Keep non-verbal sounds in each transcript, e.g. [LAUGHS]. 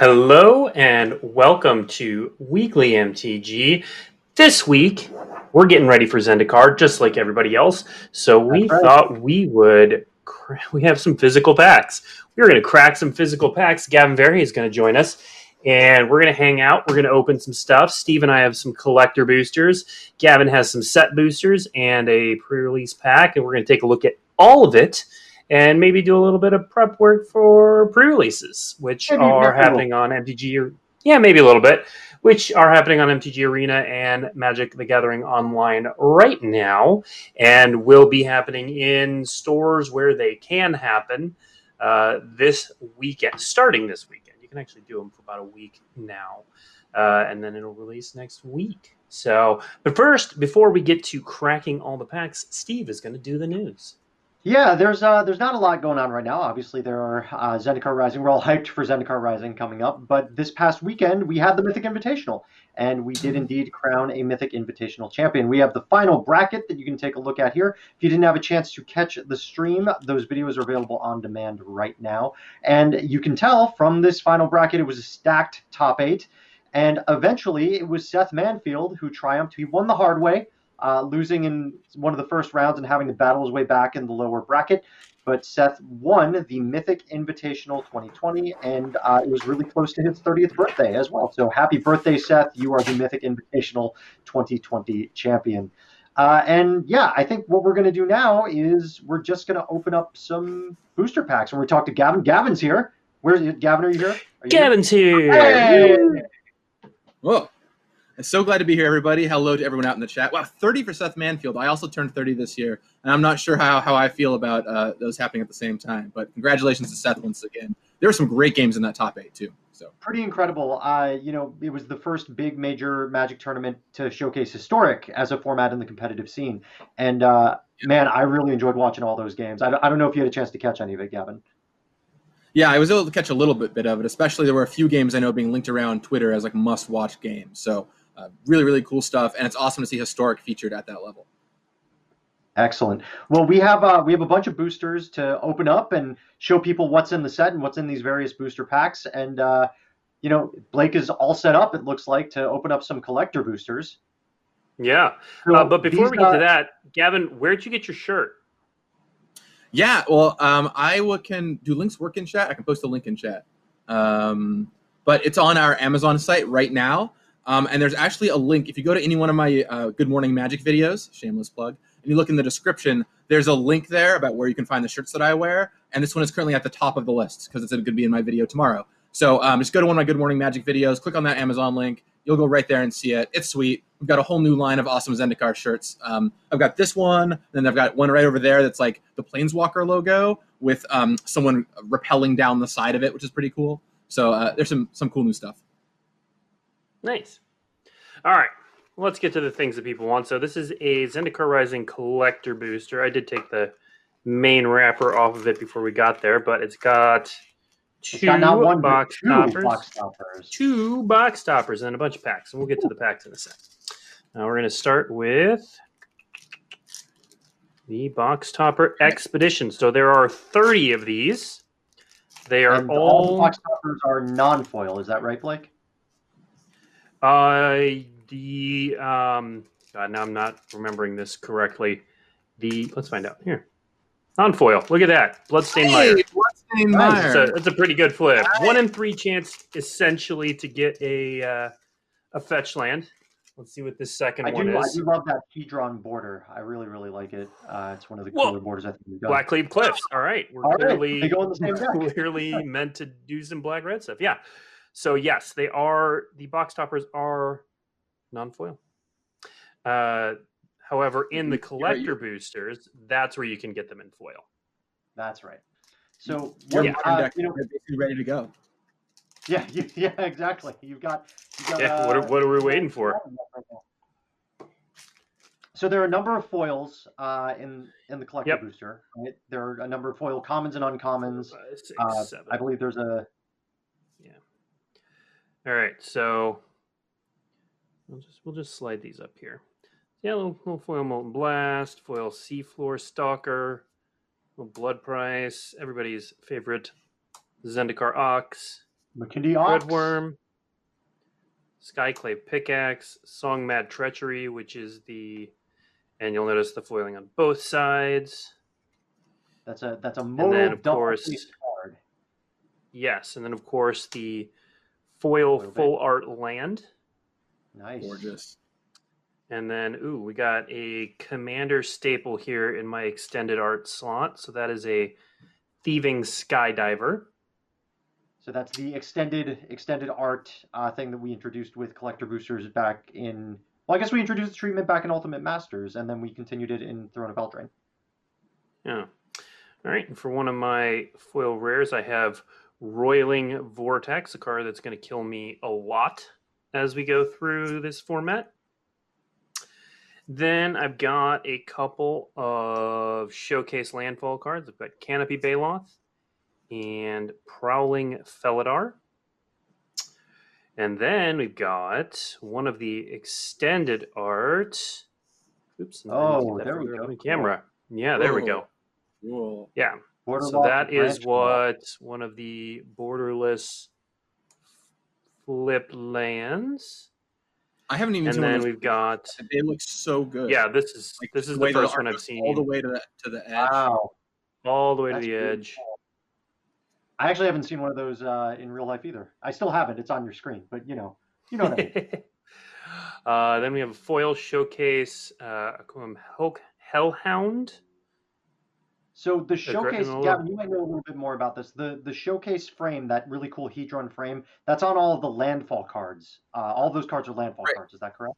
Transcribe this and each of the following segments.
Hello and welcome to Weekly MTG. This week, we're getting ready for Zendikar just like everybody else. So we right. thought we would, cra- [LAUGHS] we have some physical packs. We're going to crack some physical packs. Gavin Verhey is going to join us and we're going to hang out. We're going to open some stuff. Steve and I have some collector boosters. Gavin has some set boosters and a pre release pack. And we're going to take a look at all of it and maybe do a little bit of prep work for pre-releases, which Maybe are not a little. happening on MTG. Or, yeah, maybe a little bit, which are happening on MTG Arena and Magic: The Gathering online right now, and will be happening in stores where they can happen uh, this weekend, starting this weekend. You can actually do them for about a week now, uh, and then it'll release next week. So, but first, before we get to cracking all the packs, Steve is going to do the news. Yeah, there's uh, there's not a lot going on right now. Obviously, there are uh, Zendikar Rising. We're all [LAUGHS] hyped for Zendikar Rising coming up. But this past weekend, we had the Mythic Invitational, and we did indeed crown a Mythic Invitational champion. We have the final bracket that you can take a look at here. If you didn't have a chance to catch the stream, those videos are available on demand right now. And you can tell from this final bracket, it was a stacked top eight. And eventually, it was Seth Manfield who triumphed. He won the hard way uh, losing in one of the first rounds and having to battle his way back in the lower bracket. But Seth won the Mythic Invitational 2020, and uh, it was really close to his 30th birthday as well. So happy birthday, Seth! You are the Mythic Invitational 2020 champion. Uh, and yeah, I think what we're going to do now is we're just going to open up some booster packs, and we talk to Gavin. Gavin's here. Where's Gavin? Are you here? Are you here? Gavin's here. Hey! Whoa. I'm so glad to be here, everybody. Hello to everyone out in the chat. Wow, 30 for Seth Manfield. I also turned 30 this year, and I'm not sure how, how I feel about uh, those happening at the same time. But congratulations to Seth once again. There were some great games in that top eight, too. So pretty incredible. Uh, you know, it was the first big major Magic tournament to showcase historic as a format in the competitive scene, and uh, man, I really enjoyed watching all those games. I don't, I don't know if you had a chance to catch any of it, Gavin. yeah, I was able to catch a little bit, bit of it, especially there were a few games I know being linked around Twitter as like must watch games. So uh, really, really cool stuff. And it's awesome to see historic featured at that level. Excellent. Well, we have uh, we have a bunch of boosters to open up and show people what's in the set and what's in these various booster packs. And uh, you know, Blake is all set up. It looks like to open up some collector boosters. Yeah. So Uh, but before these, we get uh, to that, Gavin, where'd you get your shirt? Yeah, well, um, I w- can do links work in chat. I can post a link in chat, um, but it's on our Amazon site right now. Um, and there's actually a link if you go to any one of my uh, Good Morning Magic videos, shameless plug, and you look in the description. There's a link there about where you can find the shirts that I wear, and this one is currently at the top of the list because it's going to be in my video tomorrow. So um, just go to one of my Good Morning Magic videos, click on that Amazon link. You'll go right there and see it. It's sweet. We've got a whole new line of awesome Zendikar shirts. Um, I've got this one, then I've got one right over there that's like the Planeswalker logo with um, someone rappelling down the side of it, which is pretty cool. So uh, there's some some cool new stuff. Nice. All right. Let's get to the things that people want. So this is a Zendikar Rising collector booster. I did take the main wrapper off of it before we got there, but it's got two It's got not one, box two toppers. box two box toppers and a bunch of packs, and we'll get to the packs in a sec. Now we're going to start with the box topper expedition. So there are 30 of these. They are And all the all box toppers are non-foil. Is that right, Blake? Uh the um God, now I'm not remembering this correctly. The let's find out here. Non-foil. Look at that. Bloodstained Mire. Bloodstained Nice. Mire. That's a, that's a pretty good flip. One in three chance, essentially, to get a uh, a fetch land. Let's see what this second I one do. I do love that key-drawn border. I really, really like it. Uh, it's one of the Whoa. cooler borders I think we've done. Black Cleave Cliffs. All right, we're All right, clearly they go in the same deck. clearly meant to do some black red stuff. Yeah. So yes, they are. The box toppers are non-foil. Uh, however, in the collector you- boosters, that's where you can get them in foil. That's right. So, Your Yeah. what, modern uh, deck you know, basically ready to go. yeah, [LAUGHS] you, yeah, exactly. You've got. You've got Yeah. What are, uh, what are we waiting for? So there are a number of foils uh, in in the collector Yep. booster. Right? There are a number of foil commons and uncommons. Five, six, Uh, seven. I believe there's a All right, so we'll just we'll just slide these up here. Yeah, little, little foil molten blast, foil seafloor stalker, little blood price, everybody's favorite Zendikar Ox, Makindi Ox. Redworm, Skyclave Pickaxe, Song Mad Treachery, which is the, and you'll notice the foiling on both sides. That's a that's a and then, of course- card. Yes, and then of course the foil Foil bait. full art land. Nice. Gorgeous. And then, ooh, we got a commander staple here in my extended art slot. So that is a thieving skydiver. So that's the extended extended art uh, thing that we introduced with collector boosters back in. Well, I guess we introduced the treatment back in Ultimate Masters, and then we continued it in Throne of Eldraine. Yeah. All right. And for one of my foil rares, I have Roiling Vortex, a card that's going to kill me a lot as we go through this format. Then I've got a couple of showcase landfall cards. I've got Canopy Baloth and Prowling Felidar. And then we've got one of the extended art. Oops. and I need to Oh, there we go. up on Camera. Yeah, there we go. Cool. Yeah. Border So that is that and is Branchloft. what one of the borderless flip lands. I haven't even And seen then we've got They look so good. yeah, this is Like, this is way the that first one I've seen all the way to the to the edge. Wow. all the way That's to the really edge. cool. I actually haven't seen one of those uh, in real life either. I still haven't. It's on your screen, but you know, you know what I mean. [LAUGHS] uh, then we have a foil showcase, uh, I call him Hel- Hellhound. So the showcase, Gretchen Gavin, you might know a little bit more about this. The the showcase frame, that really cool Hedron frame, that's on all of the landfall cards. Uh, all those cards are landfall Right. cards. Is that correct?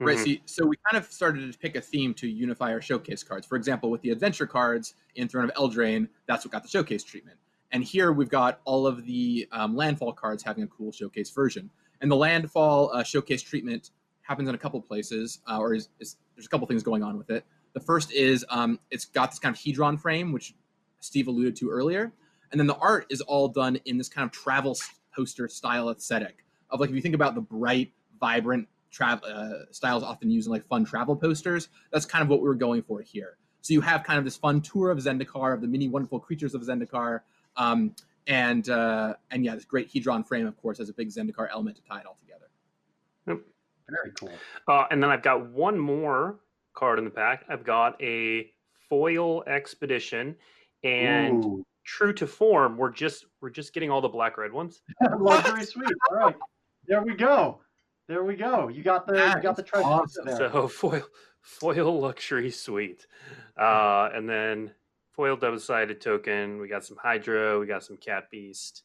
Right. Mhm. See, so we kind of started to pick a theme to unify our showcase cards. For example, with the adventure cards in Throne of Eldraine, that's what got the showcase treatment. And here we've got all of the um, landfall cards having a cool showcase version. And the landfall uh, showcase treatment happens in a couple places, uh, or is, is there's a couple things going on with it. The first is um, it's got this kind of hedron frame, which Steve alluded to earlier, and then the art is all done in this kind of travel poster style aesthetic of like if you think about the bright, vibrant travel uh, styles often used in like fun travel posters, that's kind of what we were going for here. So you have kind of this fun tour of Zendikar, of the many wonderful creatures of Zendikar, um, and uh, and yeah, this great hedron frame, of course, has a big Zendikar element to tie it all together. Very cool. Uh, and then I've got one more card in the pack. I've got a foil expedition, and Ooh. true to form, we're just we're just getting all the black red ones. [LAUGHS] luxury suite. [LAUGHS] All right, there we go. There we go. You got the you got the treasure awesome. there. So [LAUGHS] foil foil luxury suite, uh, and then foil double sided token. We got some Hydro. We got some Cat Beast.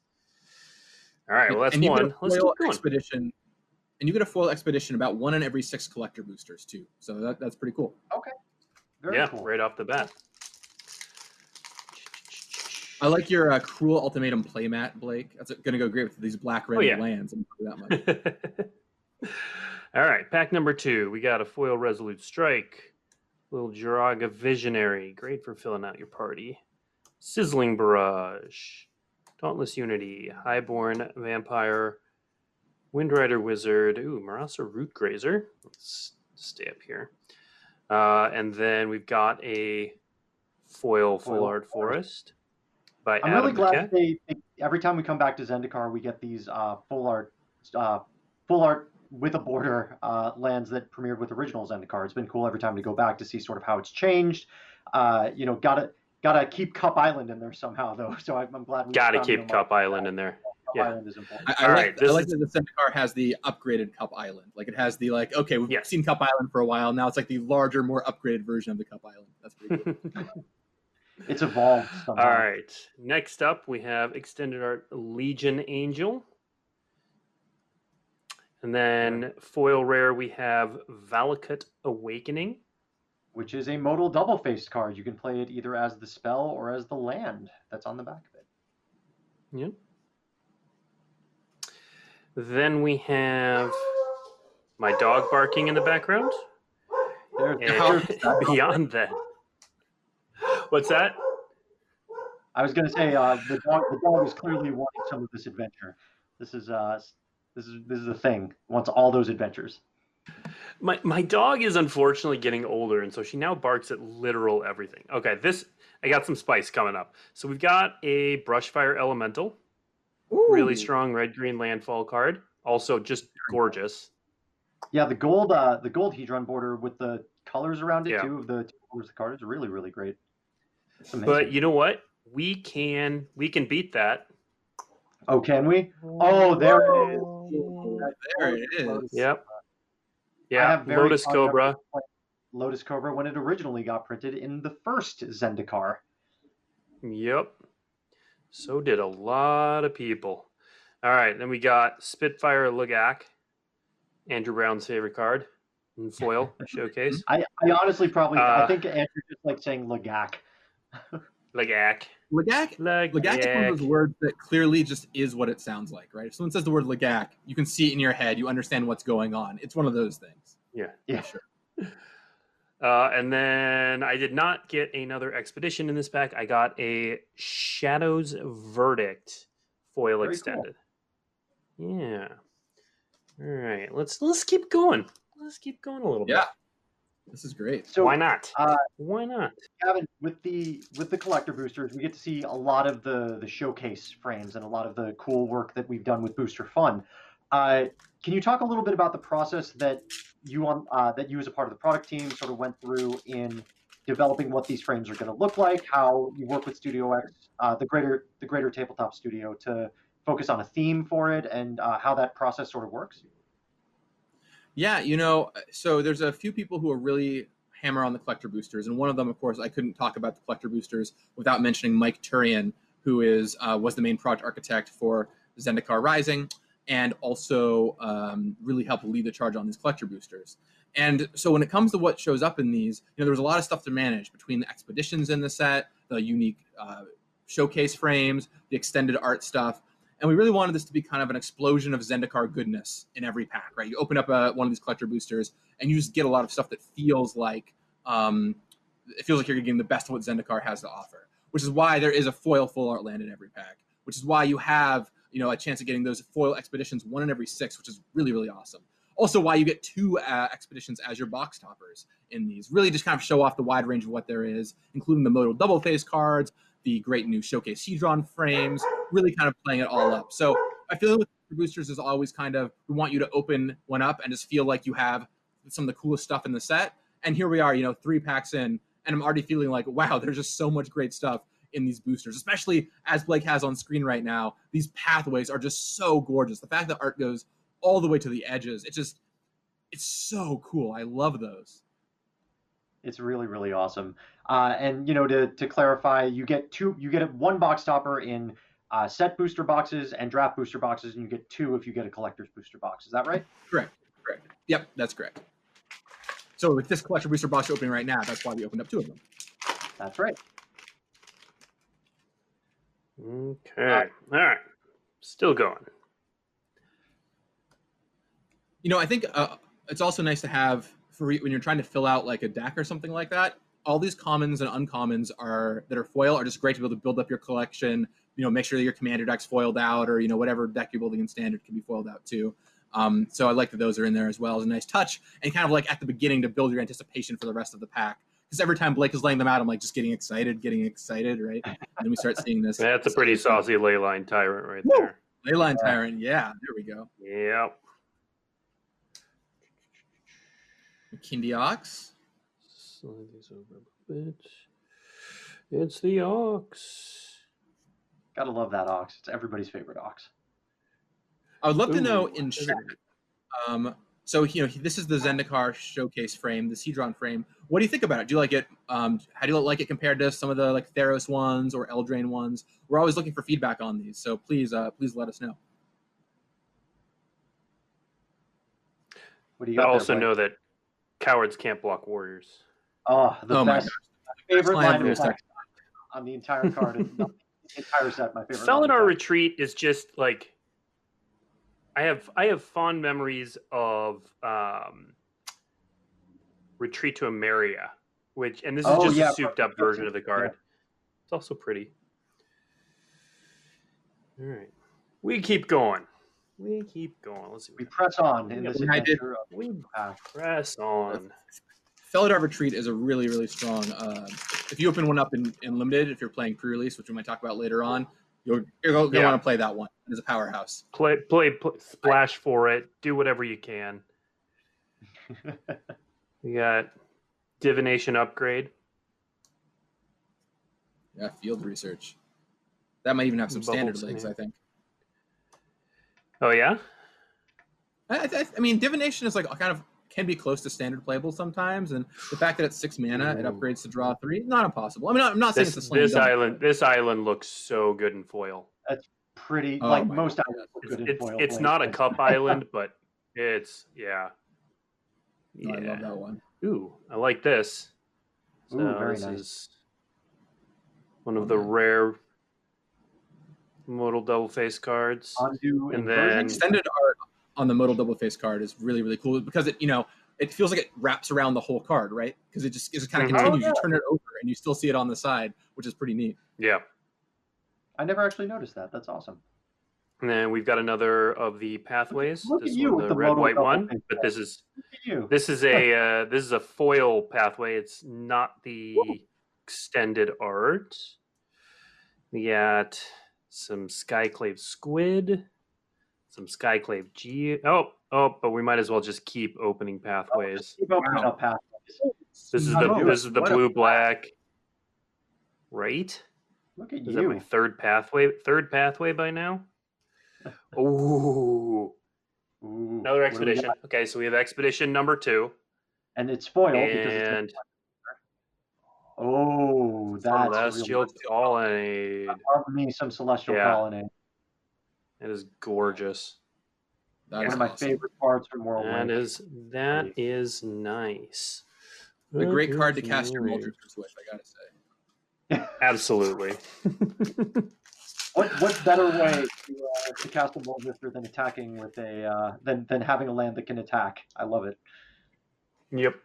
All right, well that's and you one. Let's foil keep going. expedition, and you get a foil expedition about one in every six collector boosters too. So that, that's pretty cool. Very yeah, cool. right off the bat. I like your uh, cruel ultimatum playmat, Blake. That's going to go great with these black red Oh, yeah. lands. That much. [LAUGHS] All right, pack number two. We got a foil resolute strike, little Joraga visionary, great for filling out your party. Sizzling barrage, dauntless unity, highborn vampire, windrider wizard. Ooh, Murasa root grazer. Let's stay up here. Uh, and then we've got a foil full art forest by I'm Adam really glad they, they every time we come back to Zendikar, we get these uh, full art, uh, full art with a border uh, lands that premiered with original Zendikar. It's been cool every time to go back to see sort of how it's changed. Uh, you know, gotta gotta keep Cup Island in there somehow though. [LAUGHS] So I'm, I'm glad we Got to keep Cup. Island in there. Cup yeah. Island is important. I, I All like, right, this I like is- that the Zendikar has the upgraded Cup Island. Like it has the like, okay, we've Yes. seen Cup Island for a while. Now it's like the larger, more upgraded version of the Cup Island. That's pretty cool. [LAUGHS] It's evolved somehow. All right. Next up, we have extended art Legion Angel. And then foil rare, we have Valakut Awakening. Which is a modal double faced card. You can play it either as the spell or as the land that's on the back of it. Yep. Then we have my dog barking in the background. [LAUGHS] Beyond that. What's that? I was going to say uh, the dog. The dog is clearly wanting some of this adventure. This is uh, this is this is the thing. Wants all those adventures. My my dog is unfortunately getting older, and so she now barks at literal everything. Okay, this I got some spice coming up. So we've got a brushfire elemental. Really strong red green landfall card. Also just gorgeous. Yeah, the gold, uh, the gold Hedron border with the colors around it Yeah. too of the two colors of the card is really, really great. But you know what? We can we can beat that. oh, can we? Oh, there it is. There it is. Yep. Yeah. Lotus Cobra. Lotus Cobra when it originally got printed in the first Zendikar. Yep. So did a lot of people. All right, then we got Spitfire Lagac, Andrew Brown's favorite card in foil [LAUGHS] showcase. I, I honestly probably I Uh, think Andrew just like saying Lagac. Lagac. Lagac, Lagac. Lagac is one of those words that clearly just is what it sounds like, right? If someone says the word Lagac, you can see it in your head, you understand what's going on. It's one of those things. Yeah. Yeah. Sure. [LAUGHS] Uh, and then I did not get another expedition in this pack. I got a Shadows Verdict foil Very cool. extended. Yeah. All right. Let's let's keep going. Let's keep going a little bit. Yeah. This is great. So Why not? uh, Why not? Gavin, with the with the collector boosters, we get to see a lot of the the showcase frames and a lot of the cool work that we've done with Booster Fun. Uh, can you talk a little bit about the process that you on uh, that you as a part of the product team sort of went through in developing what these frames are going to look like? How you work with Studio X, uh, the greater the greater tabletop studio, to focus on a theme for it, and uh, how that process sort of works. Yeah, you know, so there's a few people who are really hammer on the collector boosters, and one of them, of course, I couldn't talk about the collector boosters without mentioning Mike Turian, who is uh, was the main project architect for Zendikar Rising, and also um, really help lead the charge on these collector boosters. And so when it comes to what shows up in these, you know, there was a lot of stuff to manage between the expeditions in the set, the unique uh, showcase frames, the extended art stuff. And we really wanted this to be kind of an explosion of Zendikar goodness in every pack, right? You open up a, one of these collector boosters, and you just get a lot of stuff that feels like um, it feels like you're getting the best of what Zendikar has to offer. Which is why there is a foil full art land in every pack. Which is why you have you know a chance of getting those foil expeditions one in every six, which is really really awesome. Also, why you get two uh, expeditions as your box toppers in these. Really, just kind of show off the wide range of what there is, including the modal double face cards, the great new showcase Hedron frames, really kind of playing it all up. So I feel with boosters is always kind of we want you to open one up and just feel like you have some of the coolest stuff in the set. And here we are, you know, three packs in, and I'm already feeling like, wow, [LAUGHS] there's just so much great stuff in these boosters, especially as Blake has on screen right now. These pathways are just so gorgeous. The fact that art goes all the way to the edges, it just it's so cool. I love those. It's really, really awesome. Uh, and you know, to, to clarify, you get two, you get one box topper in uh, set booster boxes and draft booster boxes, and you get two if you get a collector's booster box. Is that right? Correct. Correct. Yep, that's correct. So with this collector booster box opening right now, that's why we opened up two of them. That's right. Okay. All right. Still going. You know, I think uh, it's also nice to have for when you're trying to fill out like a deck or something like that. All these commons and uncommons are that are foil are just great to be able to build up your collection. You know, make sure that your commander deck's foiled out, or you know whatever deck you're building in standard can be foiled out too. Um, so I like that those are in there as well as a nice touch and kind of like at the beginning to build your anticipation for the rest of the pack. Because every time Blake is laying them out, I'm like just getting excited, getting excited, right? And then we start seeing this. That's a pretty saucy leyline tyrant right Woo! there. Leyline Tyrant. Yeah, there we go. Yep. Kindi Ox. Slide these over a bit. It's the ox. Gotta love that ox. It's everybody's favorite ox. I would love to know in chat. Um, so you know, this is the Zendikar showcase frame, the Hedron frame. What do you think about it? Do you like it? Um, how do you like it compared to some of the like Theros ones or Eldraine ones? We're always looking for feedback on these, so please, uh, please let us know. What do you I also there, know that cowards can't block warriors. Oh, the Oh my best favorite Line line of of defense. text on the entire card, of the entire set. My favorite. line of Felidar. Retreat is just like I have I have fond memories of um, Retreat to Emeria, which and this is Oh, just yeah, a souped up version of the card. It's also pretty. All right, we keep going. We keep going. Let's see. We press on in Yeah, this we- I did- we press on. Felidar Retreat is a really, really strong. Uh, if you open one up in, in limited, if you're playing pre-release, which we might talk about later on, you're, you're going to Yeah. want to play that one. Is a powerhouse. Play, play, play, splash for it. Do whatever you can. [LAUGHS] We got divination upgrade. Yeah, field research. That might even have some standard Bubbles, links, yeah. I think. Oh yeah, I, I, I mean, divination is like kind of can be close to standard playable sometimes, and the fact that it's six mana, it upgrades to draw three, not impossible. I mean, I'm not saying this it's a slam this dunk. island this island looks so good in foil. Pretty Oh like most God. islands look It's in it's, foil. it's not a cup [LAUGHS] island, but it's yeah. No, I love Yeah. that one. Ooh, I like this. So Ooh, very this nice. is one of the rare modal double face cards. Undo And then- Extended art on the modal double face card is really really cool because it you know it feels like it wraps around the whole card, right? Because it just it just kind of Mhm. continues. Oh, You turn it over and you still see it on the side, which is pretty neat. Yeah. I never actually noticed that. That's awesome. And then we've got another of the pathways. Look at this you one, the the red white one. But this is this is a [LAUGHS] uh, this is a foil pathway. It's not the extended art. We got some skyclave squid, some skyclave G. Oh, oh, but we might as well just keep opening pathways. Keep opening Wow. pathways. This is the this is the blue black. Right? Look at Is that my third pathway? Third pathway by now? [LAUGHS] Ooh. Ooh, Another what do we expedition. Okay, so we have expedition number two. And it's foil because it's oh, that's Celestial real. Colonnade. Love me some celestial Yeah. colonnade. It is gorgeous. That One is of my awesome. favorite parts from World That Link. is that is nice. a great card to cast your nice. Muldrifter with. I gotta say. Absolutely. [LAUGHS] What what better way to, uh, to cast a Muldrifter than attacking with a uh, than than having a land that can attack? I love it. Yep.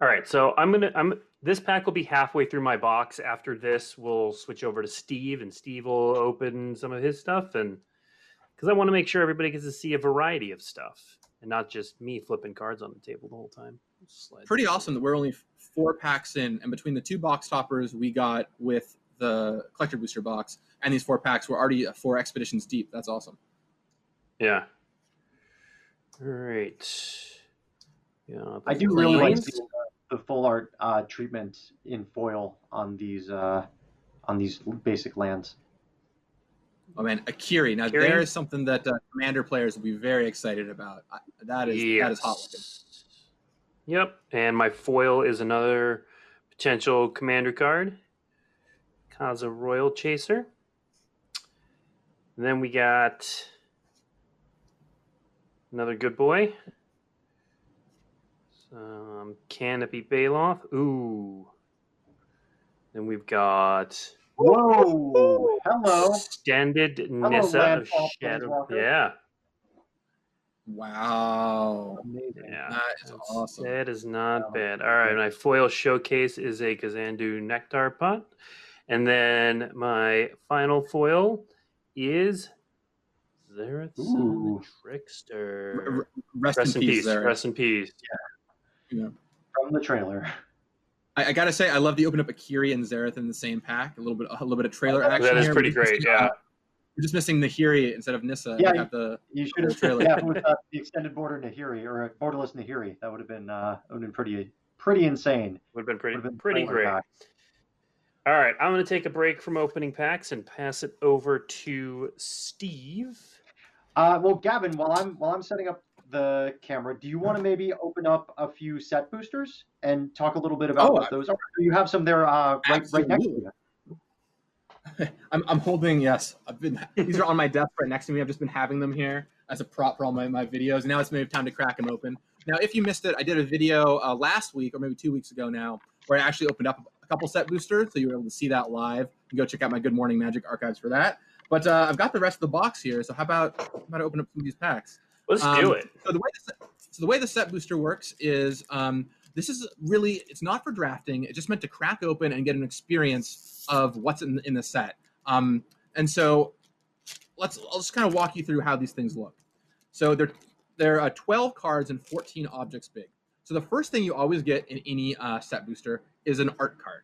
All right, so I'm gonna I'm this pack will be halfway through my box. After this, we'll switch over to Steve, and Steve will open some of his stuff, and because I want to make sure everybody gets to see a variety of stuff, and not just me flipping cards on the table the whole time. Slide Pretty this awesome that we're only four packs in, and between the two box toppers we got with the collector booster box and these four packs, we're already four expeditions deep. That's awesome. Yeah. All right. Yeah, I do really like the, the full art uh, treatment in foil on these uh, on these basic lands. Oh man, Akiri. Now Akiri? there is something that uh, commander players will be very excited about. I, that is that is hot. Yep, and my foil is another potential commander card, Kaza Roil Chaser. And then we got another good boy, some Canopy Baloth. Ooh. Then we've got Whoa! Hello. extended Nissa of Shadow. Yeah, Wow, Amazing. yeah. that is That's- awesome. That is not Wow. bad. All right, my foil showcase is a Kazandu Nectar pot. And then my final foil is Zareth San the Trickster. R- r- rest, Rest in peace, there. Rest in peace. Yeah. Yeah. From the trailer. I, I gotta say, I love the open up Akiri and Zareth in the same pack. A little bit, a little bit of trailer action. That is here. pretty We're just great, yeah. uh, we're just missing Nahiri instead of Nissa. Yeah, We have the You should have Trailer. yeah, with [LAUGHS] uh, the extended border Nahiri or a borderless Nahiri. That would have been uh, would have been pretty pretty insane. Would have been pretty, Would have been pretty great. pack. All right, I'm going to take a break from opening packs and pass it over to Steve. Uh, well, Gavin, while I'm while I'm setting up the camera, do you want to maybe open up a few set boosters and talk a little bit about Oh, what those are? You have some there uh, right right next to you? [LAUGHS] I'm, I'm holding yes. I've been these are on my desk right next to me. I've just been having them here as a prop for all my, my videos. Now it's maybe time to crack them open. Now, if you missed it, I did a video uh, last week or maybe two weeks ago now where I actually opened up a couple set boosters, so you were able to see that live. You can go check out my Good Morning Magic archives for that. But uh, I've got the rest of the box here, so how about how about I open up some of these packs? Let's Um, do it. So the way the set, so the way the set booster works is um, this is really it's not for drafting. It's just meant to crack open and get an experience of what's in in the set. Um, and so let's I'll just kind of walk you through how these things look. So they're they're uh, 12 cards and 14 objects big. So the first thing you always get in any uh, set booster is an art card.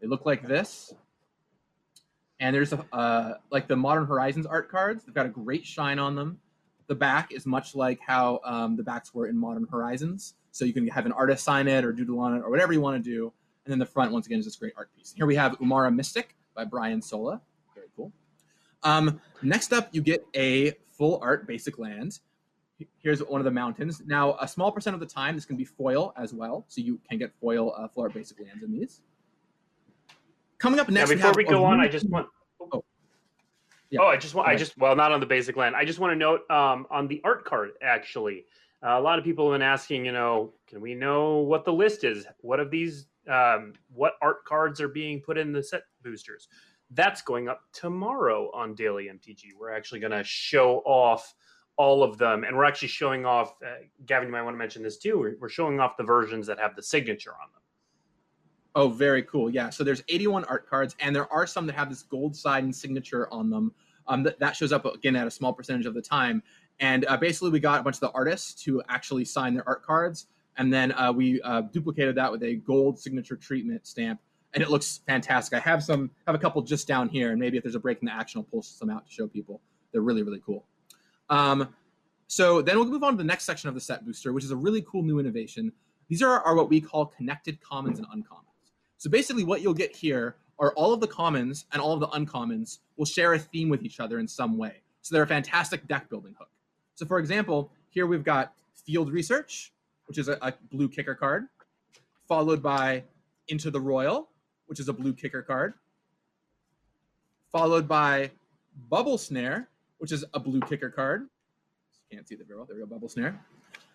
They look like this, And there's a, uh, like the Modern Horizons art cards. They've got a great shine on them. The back is much like how um, the backs were in Modern Horizons. So you can have an artist sign it or doodle on it or whatever you want to do. And then the front, once again, is this great art piece. Here we have Umara Mystic by Bryan Sola. Very cool. Um, next up, you get a full art basic land. Here's one of the mountains. Now, a small percent of the time, this can be foil as well. So you can get foil uh, full art basic lands in these. Coming up next, now, before we, we go on, I just want. Oh. Yeah. Oh, I just want. I just well, not on the basic land. I just want to note um, on the art card. Actually, uh, a lot of people have been asking. You know, can we know what the list is? What of these? Um, what art cards are being put in the set boosters? That's going up tomorrow on Daily MTG. We're actually going to show off all of them, and we're actually showing off. Uh, Gavin, you might want to mention this too. We're, we're showing off the versions that have the signature on them. Oh, very cool. Yeah. So there's 81 art cards, and there are some that have this gold side and signature on them. Um, that, that shows up again at a small percentage of the time. And uh, basically, we got a bunch of the artists to actually sign their art cards, and then uh, we uh, duplicated that with a gold signature treatment stamp, and it looks fantastic. I have some, have a couple just down here, and maybe if there's a break in the action, I'll pull some out to show people. They're really, really cool. Um, so then we'll move on to the next section of the set booster, which is a really cool new innovation. These are, are what we call connected commons and uncommons. So basically, what you'll get here are all of the commons and all of the uncommons will share a theme with each other in some way. So they're a fantastic deck building hook. So, for example, here we've got Field Research, which is a, a blue kicker card, followed by Into the Roil, which is a blue kicker card, followed by Bubble Snare, which is a blue kicker card. Can't see the very well. There we go, Bubble Snare.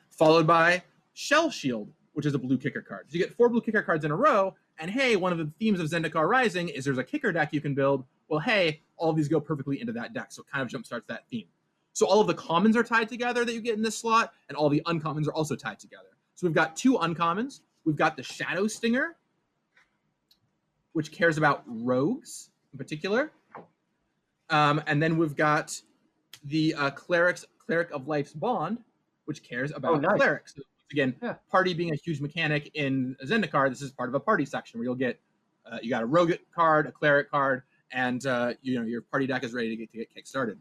Followed by Shell Shield, which is a blue kicker card. So you get four blue kicker cards in a row. And hey, one of the themes of Zendikar Rising is there's a kicker deck you can build. Well, hey, all of these go perfectly into that deck. So it kind of jumpstarts that theme. So all of the commons are tied together that you get in this slot, and all the uncommons are also tied together. So we've got two uncommons. We've got the Shadow Stinger, which cares about rogues in particular. Um, and then we've got the uh, clerics, cleric of life's bond, which cares about Oh, nice. clerics. So, again, Yeah. party being a huge mechanic in Zendikar, this is part of a party section where you'll get uh, you got a rogue card, a cleric card, and uh, you know your party deck is ready to get to get kick started.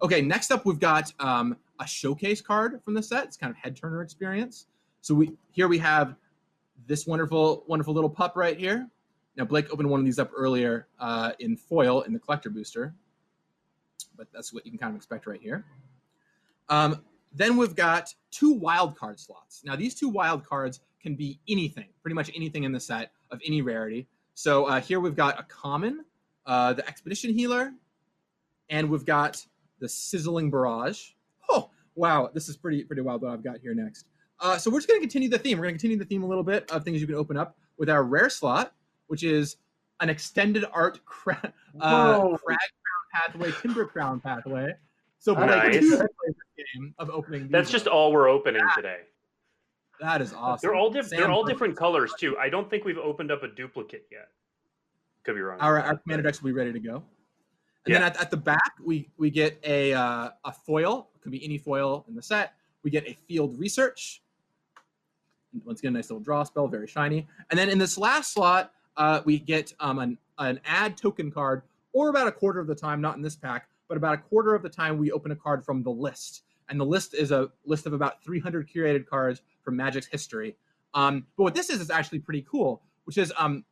Okay, next up we've got um, a showcase card from the set. It's kind of head turner experience. So we here we have this wonderful wonderful little pup right here. Now Blake opened one of these up earlier uh, in foil in the collector booster, but that's what you can kind of expect right here. Um, then we've got two wild card slots. Now these two wild cards can be anything, pretty much anything in the set of any rarity. So uh, here we've got a common, uh, the expedition healer, and we've got the sizzling barrage. Oh wow, this is pretty pretty wild. What I've got here next. Uh, so we're just going to continue the theme. We're going to continue the theme a little bit of things you can open up with our rare slot, which is an extended art cra- uh, crag crown pathway, timber crown pathway. So Blake, Nice. two play game of opening. That's these just all we're opening today. that is awesome. They're all different. They're all different colors too. I don't think we've opened up a duplicate yet. Could be wrong. Our, our commander decks will be ready to go. And then at, at the back, we we get a uh, a foil. It could be any foil in the set. We get a field research. Once again, a nice little draw spell, very shiny. And then in this last slot, uh, we get um, an an add token card, or about a quarter of the time, not in this pack, but about a quarter of the time, we open a card from the list. And the list is a list of about 300 curated cards from Magic's history. Um, but what this is is actually pretty cool, which is um,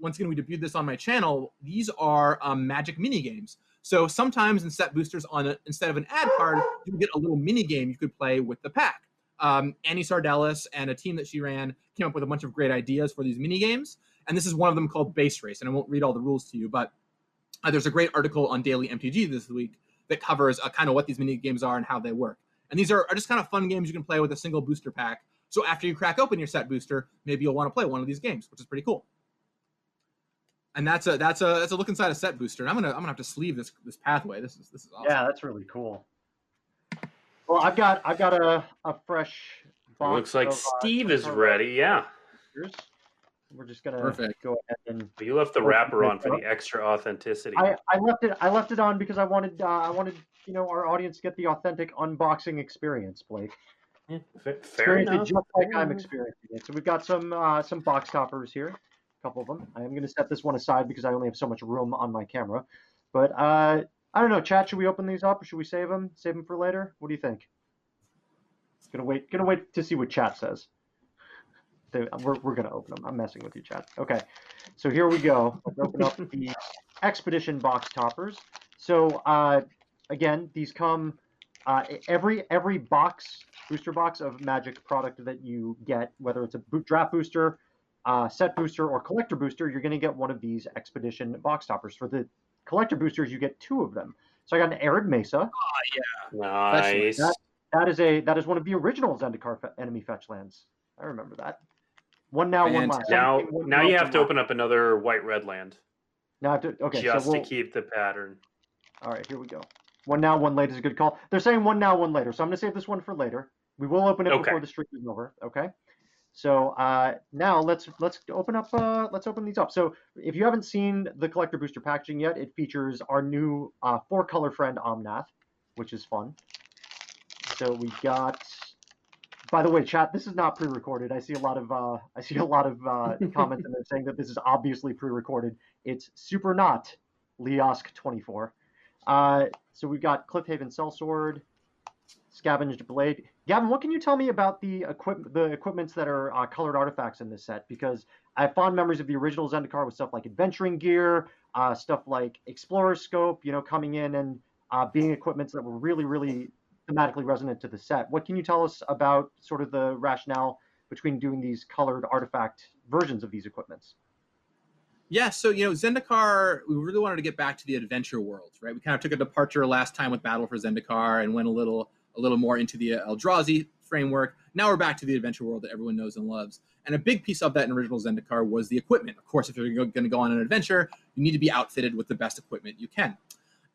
once again we debuted this on my channel. These are um, Magic mini games. So sometimes in set boosters, on a, instead of an ad card, you get a little mini game you could play with the pack. Um, Annie Sardellis and a team that she ran came up with a bunch of great ideas for these mini games, and this is one of them called Base Race. And I won't read all the rules to you, but uh, there's a great article on Daily MTG this week that covers uh, kind of what these mini games are and how they work. And these are, are just kind of fun games you can play with a single booster pack. So after you crack open your set booster, maybe you'll want to play one of these games, which is pretty cool. And that's a that's a that's a look inside a set booster. And I'm gonna I'm gonna have to sleeve this this pathway. This is this is awesome. Yeah, that's really cool. Well, I've got I've got a, a fresh box. Looks like of, uh, Steve is ready. Yeah, boosters. We're just gonna Perfect. go ahead and but you left the wrapper on for the extra authenticity. I, I left it I left it on because I wanted uh, I wanted you know our audience to get the authentic unboxing experience, Blake. Yeah, fair Experience it enough. just like Fair I'm experiencing it. So we've got some uh, some box toppers here. A couple of them. I am going to set this one aside because I only have so much room on my camera. But uh, I don't know, chat. Should we open these up or should we save them? Save them for later. What do you think? Gonna wait. Gonna wait to see what chat says. They- We're, we're gonna open them. I'm messing with you, chat. Okay, so here we go. Let's open up the expedition box toppers. So uh, again, these come uh, every every box booster box of Magic product that you get, whether it's a boot draft booster, uh, set booster, or collector booster, you're going to get one of these expedition box toppers. For the collector boosters, you get two of them. So I got an Arid Mesa. Yeah. Nice. That- That is a that is one of the original Zendikar fe- enemy fetch lands. I remember that. One now, one last. Now, One now you have to open up another white red land Now I have to, okay, just so we'll, to keep the pattern. all right, here we go. One now, one late is a good call. They're saying one now, one later, so I'm going to save this one for later. We will open it Okay. before the stream is over. Okay. So uh, now let's let's open up uh, let's open these up. So if you haven't seen the collector booster packaging yet, it features our new uh, four color friend Omnath, which is fun. So we got. By the way, chat, this is not pre-recorded. I see a lot of uh, I see a lot of uh, [LAUGHS] comments and they're saying that this is obviously pre-recorded. It's super not Leosk 24. Uh, so we've got Cliffhaven Sellsword, Scavenged Blade. Gavin, what can you tell me about the equip the equipments that are uh, colored artifacts in this set? Because I have fond memories of the original Zendikar with stuff like adventuring gear, uh, stuff like Explorer Scope, you know, coming in and uh, being equipments that were really, really thematically resonant to the set. What can you tell us about sort of the rationale between doing these colored artifact versions of these equipments? Yeah, so you know, Zendikar, we really wanted to get back to the adventure world, right? We kind of took a departure last time with Battle for Zendikar and went a little a little more into the uh, Eldrazi framework. Now we're back to the adventure world that everyone knows and loves. And a big piece of that in original Zendikar was the equipment. Of course, if you're going to go on an adventure, you need to be outfitted with the best equipment you can.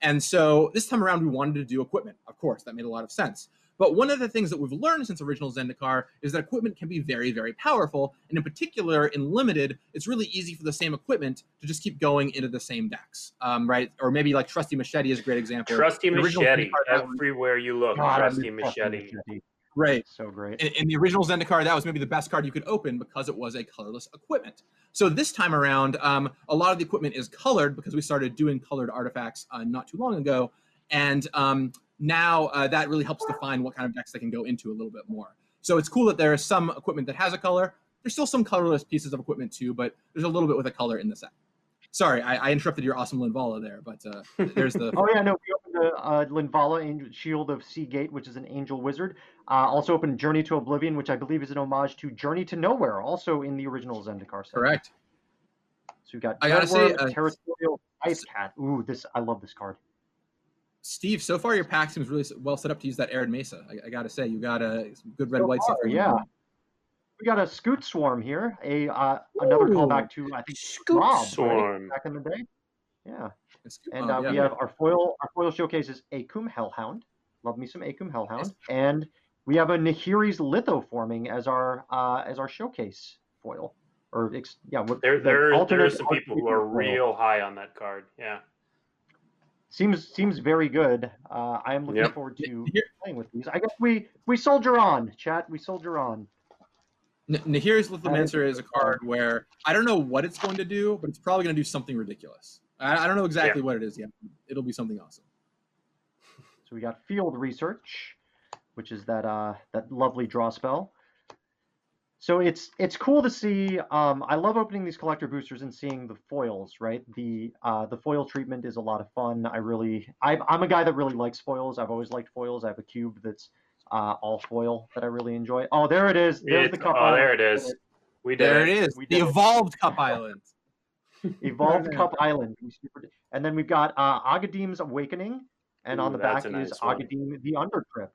And so this time around, we wanted to do equipment. Of course, that made a lot of sense. But one of the things that we've learned since original Zendikar is that equipment can be very, very powerful. And in particular, in limited, it's really easy for the same equipment to just keep going into the same decks, um, right? Or maybe like Trusty Machete is a great example. Trusty machete. Zendikar, Everywhere you look, God, trusty Trusty machete. Machete. Right. So great. In, in the original Zendikar, that was maybe the best card you could open because it was a colorless equipment. So this time around, um, a lot of the equipment is colored because we started doing colored artifacts uh, not too long ago, and um, now uh, that really helps define what kind of decks they can go into a little bit more. So it's cool that there is some equipment that has a color. There's still some colorless pieces of equipment too, but there's a little bit with a color in the set. Sorry, I, I interrupted your awesome Linvala there, but uh, there's the [LAUGHS] Oh yeah, no, we opened the uh, Linvala Angel, Shield of Seagate, which is an angel wizard. Uh, also opened Journey to Oblivion, which I believe is an homage to Journey to Nowhere, also in the original Zendikar set. correct. So we got I gotta say, uh, Territorial Ice Cat. Ooh, this I love this card. Steve, so far your pack seems really well set up to use that Arid Mesa. I, I gotta say, you got a some good red So white far, stuff. yeah. We got a Scute Swarm here, a uh, another Ooh. callback to I think Scute Mob right? back in the day. Yeah, It's- and oh, uh, yeah. we have our foil. Our foil showcase is Akum Hellhound. Love me some Akum Hellhound, Yes. and we have a Nahiri's Litho forming as our uh, as our showcase foil. Or ex- yeah, what, There, the there, there are some people who are foil. real high on that card. Yeah. Seems seems very good. Uh, I am looking Yep. forward to playing with these. I guess we we soldier on, chat. We soldier on. N- Nahir's Lithomancer is a card where I don't know what it's going to do, but it's probably going to do something ridiculous. I, I don't know exactly what it is yet. It'll be something awesome. So we got field research, which is that uh, that lovely draw spell. So it's it's cool to see. Um, I love opening these collector boosters and seeing the foils. Right, the uh, the foil treatment is a lot of fun. I really, I, I'm a guy that really likes foils. I've always liked foils. I have a cube that's uh, all foil that I really enjoy. Oh, there it is. There's It- the cup. oh, there it is. We did There it. it is. We The did it. Evolved Cup Island. [LAUGHS] Evolved Cup Island. And then we've got uh, Agadeem's Awakening, and on the back that's is nice one. Agadim the Undercrypt.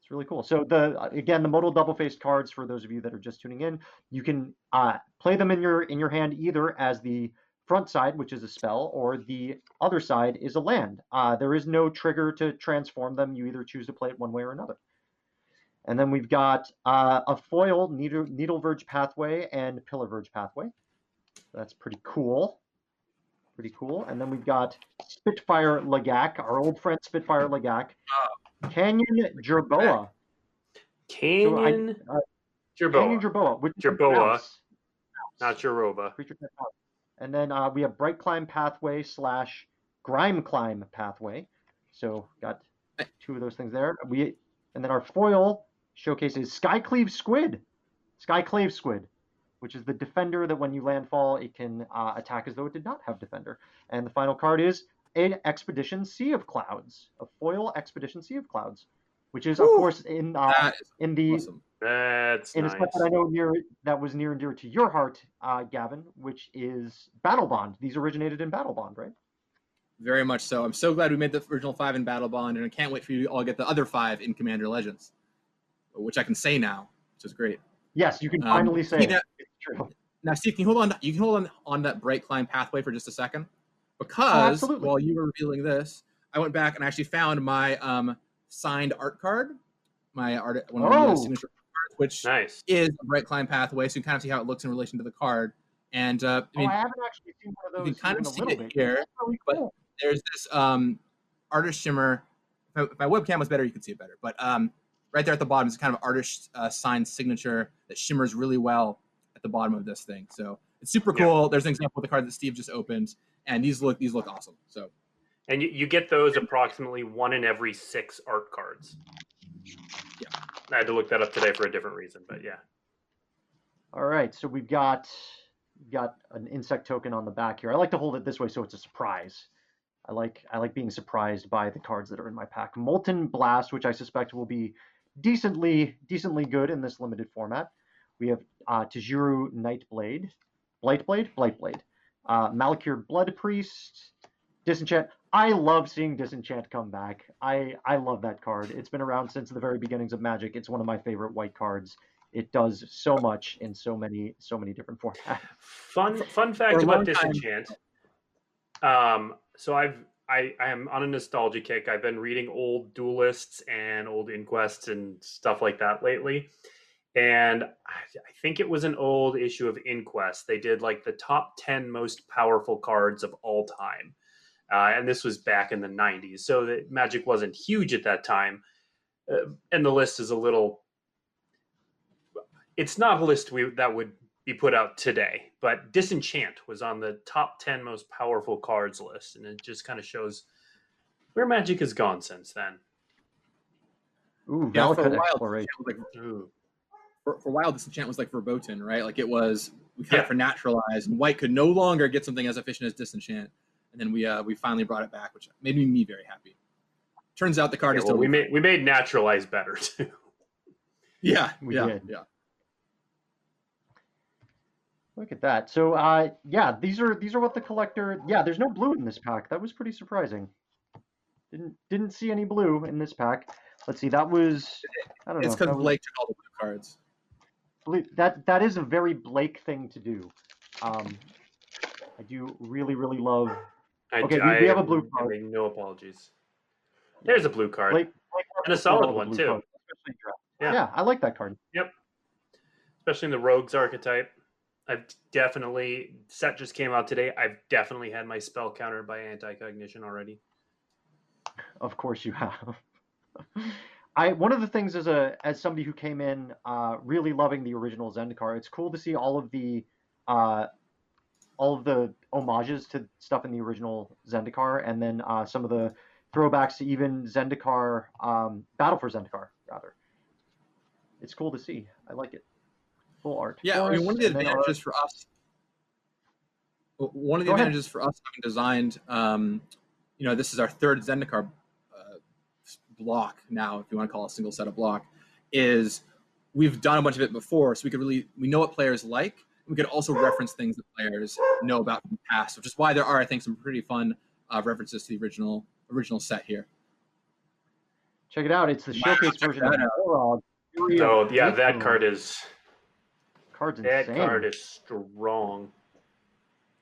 It's really cool. So the again the modal double faced cards for those of you that are just tuning in, you can uh, play them in your in your hand either as the front side, which is a spell, or the other side is a land. Uh, there is no trigger to transform them. You either choose to play it one way or another. And then we've got uh, a foil needle, needle verge pathway and pillar verge pathway. That's pretty cool. Pretty cool. And then we've got Spitfire Lagac, our old friend Spitfire Lagac. Canyon Jerboa. Canyon uh, Jerboa. Canyon Jerboa. Which is a Jerboa. mouse. Not your Roba. Creature type monster. And then uh, we have Bright Climb Pathway slash Grime Climb Pathway. So got two of those things there. We and then our foil showcases Skyclave Squid. Skyclave Squid, which is the defender that when you landfall, it can uh, attack as though it did not have defender. And the final card is an Expedition Sea of Clouds, a foil Expedition Sea of Clouds, which is of course in uh, is in the awesome. That's in a nice. spot that I know near that was near and dear to your heart, uh, Gavin, which is Battle Bond. These originated in Battlebond, right? Very much so. I'm so glad we made the original five in Battlebond, and I can't wait for you to all get the other five in Commander Legends, which I can say now, which is great. Yes, you can Um, finally say see it. that- it's true. Now, Steve, can you hold on? You can hold on on that Brightclimb Pathway for just a second, because Oh, while you were revealing this, I went back and actually found my um, signed art card, my art, one of Oh. my signature cards, which Nice. is a Brightclimb Pathway, so you can kind of see how it looks in relation to the card. And uh, I Oh, mean, I haven't actually seen one of you those. can kind of a see little it bit. here, That's really but- there's this um, artist shimmer. If, I, if my webcam was better, you could see it better. But um, right there at the bottom is kind of artist uh, signed signature that shimmers really well at the bottom of this thing. So it's super Yeah. cool. There's an example of the card that Steve just opened, and these look these look awesome. So And you, you get those approximately one in every six art cards. Yeah. I had to look that up today for a different reason, but yeah. All right, so we've got got an insect token on the back here. I like to hold it this way so it's a surprise. I like I like being surprised by the cards that are in my pack. Molten Blast, which I suspect will be decently decently good in this limited format. We have uh, Tajuru Nightblade, Blightblade, Blightblade, uh, Malakir Blood Priest, Disenchant. I love seeing Disenchant come back. I I love that card. It's been around since the very beginnings of Magic. It's one of my favorite white cards. It does so much in so many so many different [LAUGHS] formats. Fun fun fact about Disenchant. Um, so I've I, I am on a nostalgia kick. I've been reading old duelists and old inquests and stuff like that lately. And I, I think it was an old issue of Inquest. They did like the top 10 most powerful cards of all time. Uh, and this was back in the 90s. So the Magic wasn't huge at that time. Uh, and the list is a little. It's not a list we, that would be put out today, but Disenchant was on the top 10 most powerful cards list. And it just kind of shows where Magic has gone since then. Ooh, yeah, for a while, Exploration. was like, for, for a while, Disenchant was like verboten, right? Like it was we cut Yeah. it for naturalized, and white could no longer get something as efficient as disenchant. And then we uh, we finally brought it back, which made me, me very happy. Turns out the card Yeah, is well, still we made we made naturalize better too. yeah [LAUGHS] We yeah did. yeah. Look at that. So, uh, yeah, these are these are what the collector. Yeah, there's no blue in this pack. That was pretty surprising. Didn't didn't see any blue in this pack. Let's see. That was I don't know. It's that because was- Blake took all the blue cards. Blake- that that is a very Blake thing to do. Um, I do really really love I, Okay, we- we have a blue I card. no apologies. There's a blue card. Blake. Blake And a solid one, too. cards, especially in draft. Yeah. yeah, I like that card. Yep, especially in the rogues archetype. I've definitely set just came out today. I've definitely had my spell countered by anti-cognition already. Of course you have. [LAUGHS] I one of the things as a as somebody who came in uh, really loving the original Zendikar, it's cool to see all of the uh, all of the homages to stuff in the original Zendikar, and then uh, some of the throwbacks to even Zendikar um, Battle for Zendikar rather. It's cool to see. I like it. Full art. Yeah, I mean, one of the Forest, and then our- advantages for us, one of the Go ahead. advantages for us having designed, um, you know, this is our third Zendikar uh, block now, if you want to call a single set of block, is we've done a bunch of it before, so we could really we know what players like. We could also reference things that players know about from the past, which is why there are, I think, some pretty fun uh, references to the original original set here. Check it out. It's the Wow, showcase version of. Moraug. Fury of Oh yeah, that card is Card's that insane. card is strong.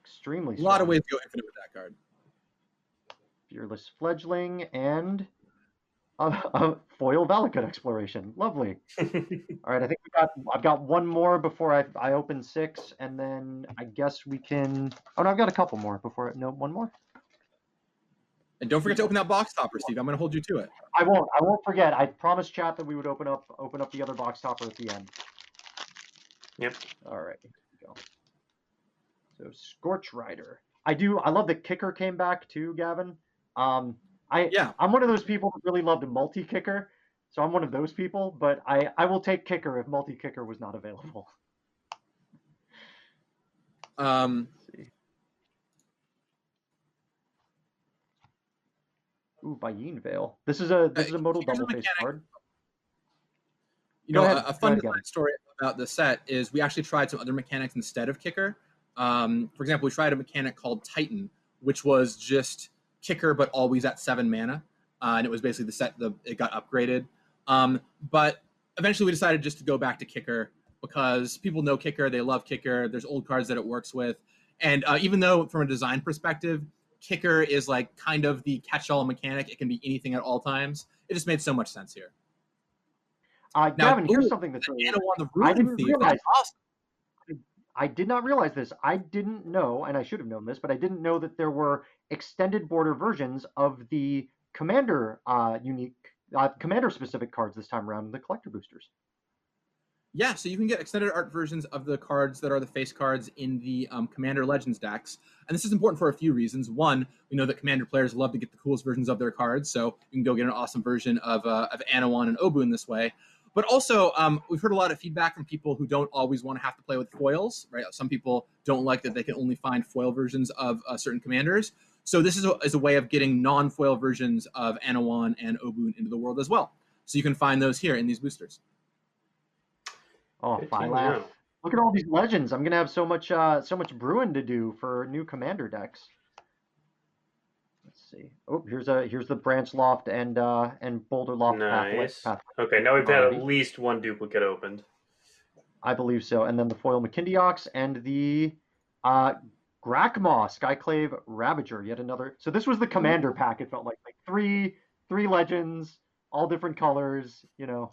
extremely A lot of ways to go infinite with that card. Fearless Fledgling, and a, a foil Valakut exploration. Lovely. [LAUGHS] All right, I think we got. I've got one more before I I open six, and then I guess we can. Oh no, I've got a couple more before. No, one more. And don't forget to open that box topper, Steve. I'm going to hold you to it. I won't. I won't forget. I promised chat that we would open up open up the other box topper at the end. Yep. All right. Here we go. So Scorch Rider. I do. I love the kicker came back too, Gavin. Um, I Yeah. I'm one of those people who really loved a multi kicker, so I'm one of those people. But I I will take kicker if multi kicker was not available. Um. Ooh, Beyeen Veil. This is a this is a modal double face card. you Go know, ahead. a, a fun ahead, design Gavin. story about the set is we actually tried some other mechanics instead of kicker. Um, for example, we tried a mechanic called Titan, which was just kicker but always at seven mana, uh, and it was basically the set. The it got upgraded, um, but eventually we decided just to go back to kicker because people know kicker, they love kicker. There's old cards that it works with, and uh, even though from a design perspective, kicker is like kind of the catch-all mechanic. It can be anything at all times. It just made so much sense here. Uh, Now, Gavin, here's something that's really Anowon the I Ruin didn't Thief. realize- That's awesome. I did not realize this. I didn't know, and I should have known this, but I didn't know that there were extended border versions of the commander uh, unique, uh, commander specific cards this time around in the collector boosters. Yeah, so you can get extended art versions of the cards that are the face cards in the um, Commander Legends decks. And this is important for a few reasons. One, we know that Commander players love to get the coolest versions of their cards, so you can go get an awesome version of, uh, of Anowon and Obuun this way. But also, um, we've heard a lot of feedback from people who don't always want to have to play with foils, right? Some people don't like that they can only find foil versions of uh, certain commanders. So this is a, is a way of getting non-foil versions of Anowon and Obuun into the world as well. So you can find those here in these boosters. Oh, Good to Phylath. know. Look at all these legends. I'm gonna have so much uh, so much brewing to do for new commander decks. See. Oh, here's a here's the Branchloft and uh, and Boulderloft pathway. Nice. pathway. Okay, now we've had at least one duplicate opened. I believe so. And then the foil Makindi Ox and the uh, Skyclave Ravager, yet another. So this was the commander pack. It felt like like three three legends, all different colors. You know,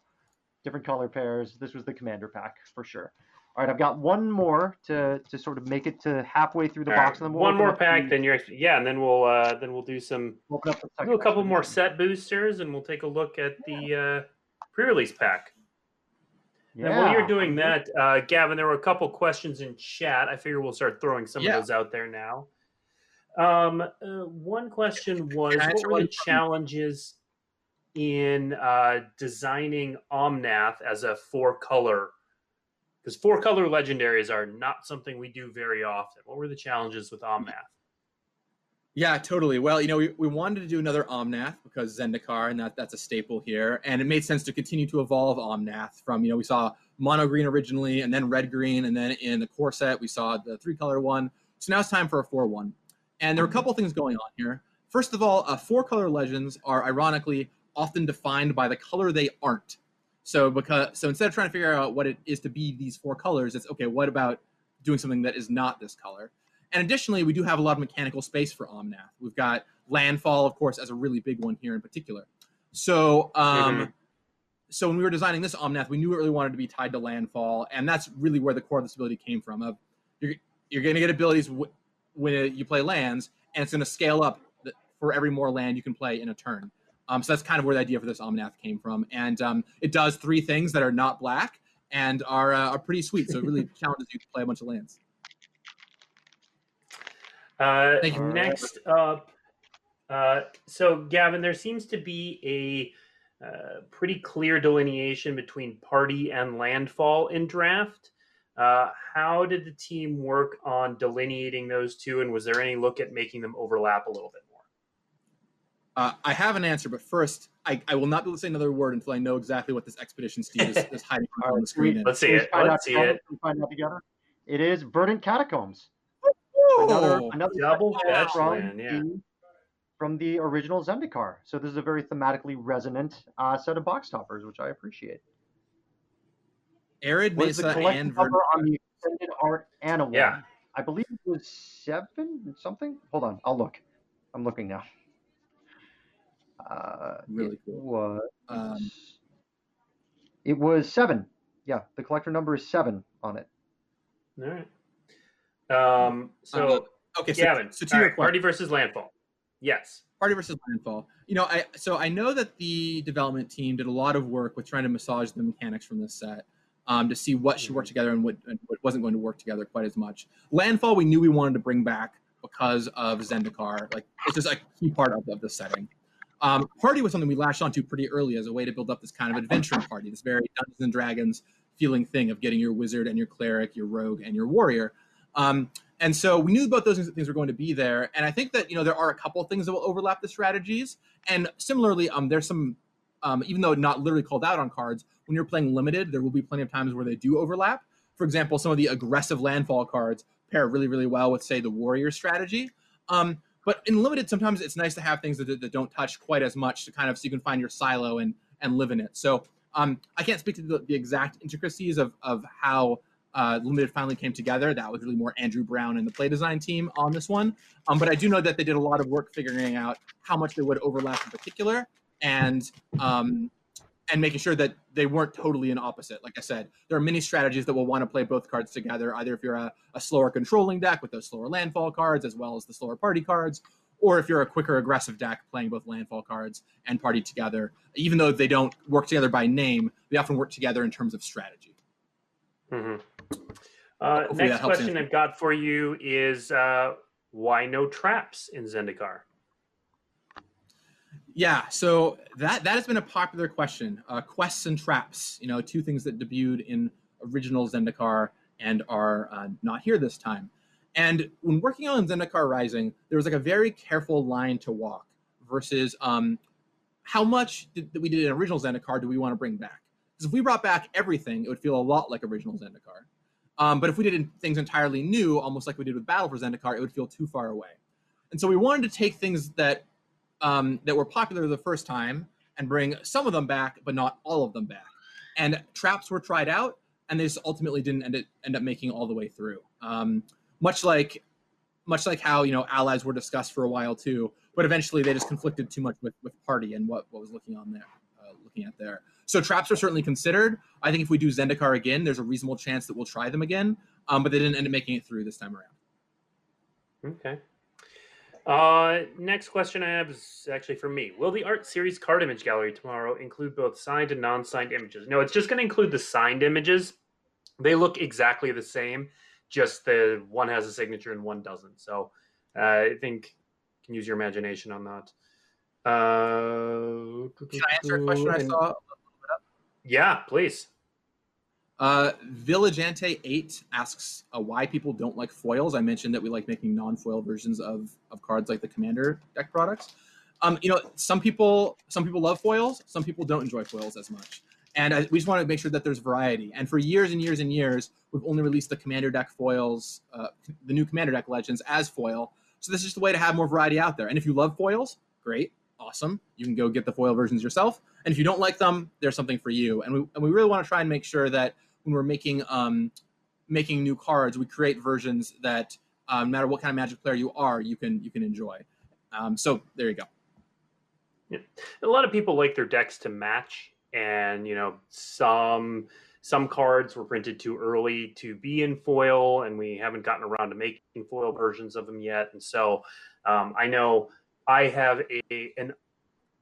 different color pairs. This was the commander pack for sure. All right, I've got one more to to sort of make it to halfway through the All box, right, and then we'll one more pack, the- then you're yeah, and then we'll uh, then we'll do some open up the we'll do a couple more set boosters, and we'll take a look at the uh, pre-release pack. Yeah. And while you're doing that, uh, Gavin, there were a couple questions in chat. I figure we'll start throwing some Yeah. of those out there now. Um, uh, one question was, what were the challenges in uh, designing Omnath as a four-color? Because four-color legendaries are not something we do very often. What were the challenges with Omnath? Yeah, totally. Well, you know, we, we wanted to do another Omnath because Zendikar, and that, that's a staple here. And it made sense to continue to evolve Omnath from, you know, we saw mono green originally, and then red green, and then in the core set, we saw the three color one. So now it's time for a 4 1. And there are a couple things going on here. First of all, uh, four color legends are ironically often defined by the color they aren't. So because so instead of trying to figure out what it is to be these four colors, it's okay, what about doing something that is not this color? And additionally, we do have a lot of mechanical space for Omnath. We've got Landfall, of course, as a really big one here in particular. So, um, Mhm. so when we were designing this Omnath, we knew it really wanted to be tied to Landfall, and that's really where the core of this ability came from. Of you're you're going to get abilities w- when you play lands, and it's going to scale up for every more land you can play in a turn. Um, so that's kind of where the idea for this Omnath came from, and um, it does three things that are not black and are uh, are pretty sweet. So it really [LAUGHS] challenges you to play a bunch of lands. Uh, Thank you. next up, uh, so Gavin, there seems to be a uh, pretty clear delineation between party and landfall in draft. Uh, how did the team work on delineating those two, and was there any look at making them overlap a little bit more? Uh, I have an answer, but first, I, I will not be able to say another word until I know exactly what this expedition [LAUGHS] steed is, is hiding All on right, the screen. Let's see Please it. find Let's out see it. Find out together. It is Verdant Catacombs. Whoa! Another, another Double set fetch from land, yeah. the, from the original Zendikar. So this is a very thematically resonant uh, set of box toppers, which I appreciate. Arid What is the Mesa collection and number Verdant. on the extended art animal? Yeah. I believe it was seven something. Hold on, I'll look. I'm looking now. Uh, Really it cool. Was, Um, it was seven. Yeah, the collector number is seven on it. All right. Um, so, Uh, okay, so, Gavin, so to all your right, party versus landfall. Yes. Party versus Landfall. You know, I so I know that the development team did a lot of work with trying to massage the mechanics from this set. um, to see what should work together and what, and what wasn't going to work together quite as much. Landfall, we knew we wanted to bring back because of Zendikar. Like it's just a key part of, of the setting. Um, party was something we latched onto pretty early as a way to build up this kind of adventuring party, this very Dungeons and Dragons feeling thing of getting your wizard and your cleric, your rogue and your warrior. Um, and so we knew both those things were going to be there. And I think that you know there are a couple things that will overlap the strategies. And similarly, um, there's some, um, even though not literally called out on cards, when you're playing limited, there will be plenty of times where they do overlap. For example, some of the aggressive landfall cards pair really, really well with, say, the warrior strategy. Um, but in limited, sometimes it's nice to have things that, that don't touch quite as much to kind of so you can find your silo and and live in it. So um, I can't speak to the, the exact intricacies of of how uh, Limited finally came together. That was really more Andrew Brown and the play design team on this one. Um, but I do know that they did a lot of work figuring out how much they would overlap in particular and um, and making sure that they weren't totally an opposite. Like I said, there are many strategies that will want to play both cards together, either if you're a, a slower controlling deck with those slower landfall cards as well as the slower party cards, or if you're a quicker aggressive deck playing both landfall cards and party together. Even though they don't work together by name, they often work together in terms of strategy. Mm-hmm. Uh, next question answer. I've got for you is uh, why no traps in Zendikar? Yeah, so that that has been a popular question. Uh, quests and traps, you know, two things that debuted in original Zendikar and are uh, not here this time. And when working on Zendikar Rising, there was like a very careful line to walk versus um, how much did, that we did in original Zendikar do we want to bring back? Because if we brought back everything, it would feel a lot like original Zendikar. Um, but if we did things entirely new, almost like we did with Battle for Zendikar, it would feel too far away. And so we wanted to take things that um, that were popular the first time and bring some of them back, but not all of them back. And traps were tried out, and they just ultimately didn't end, it, end up making all the way through. Um, much like much like how you know allies were discussed for a while too, but eventually they just conflicted too much with, with party and what, what was looking on there, uh, looking at there. So traps are certainly considered. I think if we do Zendikar again, there's a reasonable chance that we'll try them again. Um, but they didn't end up making it through this time around. Okay. Uh, next question I have is actually for me. Will the art series card image gallery tomorrow include both signed and non-signed images? No, it's just going to include the signed images. They look exactly the same, just the one has a signature and one doesn't. So uh, I think you can use your imagination on that. Uh, can I answer a question I [LAUGHS] saw? Yeah, please. Uh, Villagente eight asks uh, why people don't like foils. I mentioned that we like making non-foil versions of of cards like the Commander deck products. Um, you know, some people some people love foils, some people don't enjoy foils as much, and I, we just want to make sure that there's variety. And for years and years and years, we've only released the Commander deck foils, uh, the new Commander deck Legends as foil. So this is just a way to have more variety out there. And if you love foils, great awesome. You can go get the foil versions yourself. And if you don't like them, there's something for you. And we, and we really want to try and make sure that when we're making um, making new cards, we create versions that um, no matter what kind of Magic player you are, you can you can enjoy. Um, so there you go. Yeah. A lot of people like their decks to match, and you know some some cards were printed too early to be in foil, and we haven't gotten around to making foil versions of them yet. And so um, I know I have a an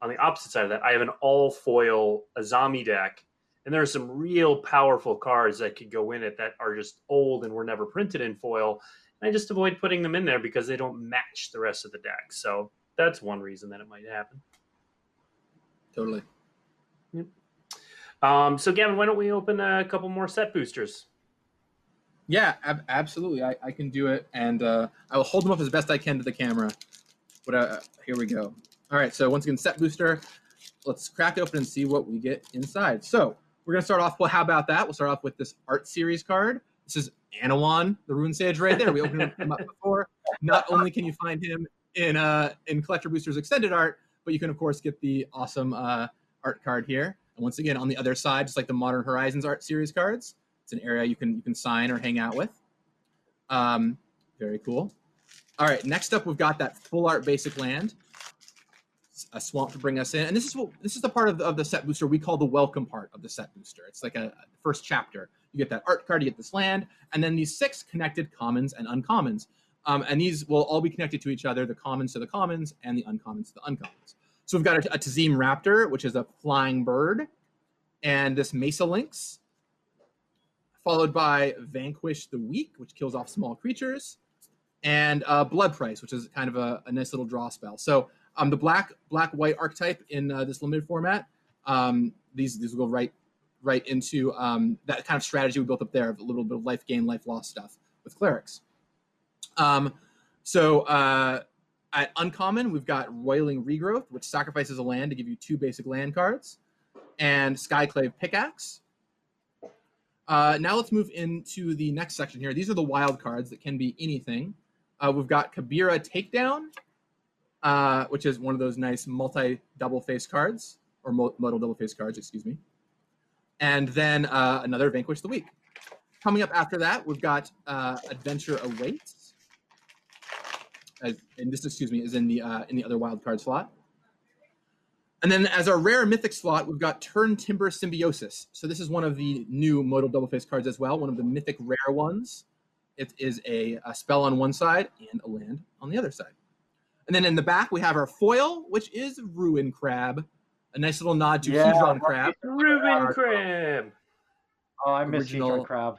on the opposite side of that, I have an all foil Azami deck, and there are some real powerful cards that could go in it that are just old and were never printed in foil. And I just avoid putting them in there because they don't match the rest of the deck. So that's one reason that it might happen. Totally. Yep. Um, so Gavin, why don't we open a couple more set boosters? Yeah, ab- absolutely. I, I can do it, and uh, I will hold them up as best I can to the camera. But uh, here we go. All right, so once again, set booster. Let's crack it open and see what we get inside. So we're gonna start off. Well, how about that? We'll start off with this art series card. This is Anowon, the Ruin Sage, right there. We opened [LAUGHS] him up before. Not only can you find him in uh, in Collector Boosters extended art, but you can of course get the awesome uh, art card here. And once again, on the other side, just like the Modern Horizons art series cards, it's an area you can you can sign or hang out with. Um, very cool. All right, next up, we've got that full art basic land, a swamp to bring us in, and this is what this is the part of the, of the set booster we call the welcome part of the set booster. It's like a, a first chapter. You get that art card, you get this land, and then these six connected commons and uncommons, um, and these will all be connected to each other: the commons to the commons, and the uncommons to the uncommons. So we've got a, a Tazeem Raptor, which is a flying bird, and this Mesa Lynx, followed by Vanquish the Weak, which kills off small creatures, and uh, Blood Price, which is kind of a, a nice little draw spell. So um, the black black white archetype in uh, this limited format, um, these these will go right right into um, that kind of strategy we built up there of a little bit of life gain, life loss stuff with clerics. Um, so uh, at uncommon, we've got Roiling Regrowth, which sacrifices a land to give you two basic land cards, and Skyclave Pickaxe. Uh, now let's move into the next section here. These are the wild cards that can be anything. Uh, we've got Kabira Takedown, uh, which is one of those nice multi double face cards, or modal double face cards, excuse me. And then uh, another Vanquish the Weak. Coming up after that, we've got uh, Adventure Awaits. As, and this, excuse me, is in the uh, in the other wild card slot. And then as our rare mythic slot, we've got Turntimber Symbiosis. So this is one of the new modal double face cards as well, one of the mythic rare ones. It is a, a, spell on one side and a land on the other side. And then in the back, we have our foil, which is Ruin Crab. A nice little nod to yeah, Hedron Crab. Ruin Crab. Oh, I miss Hedron Crab.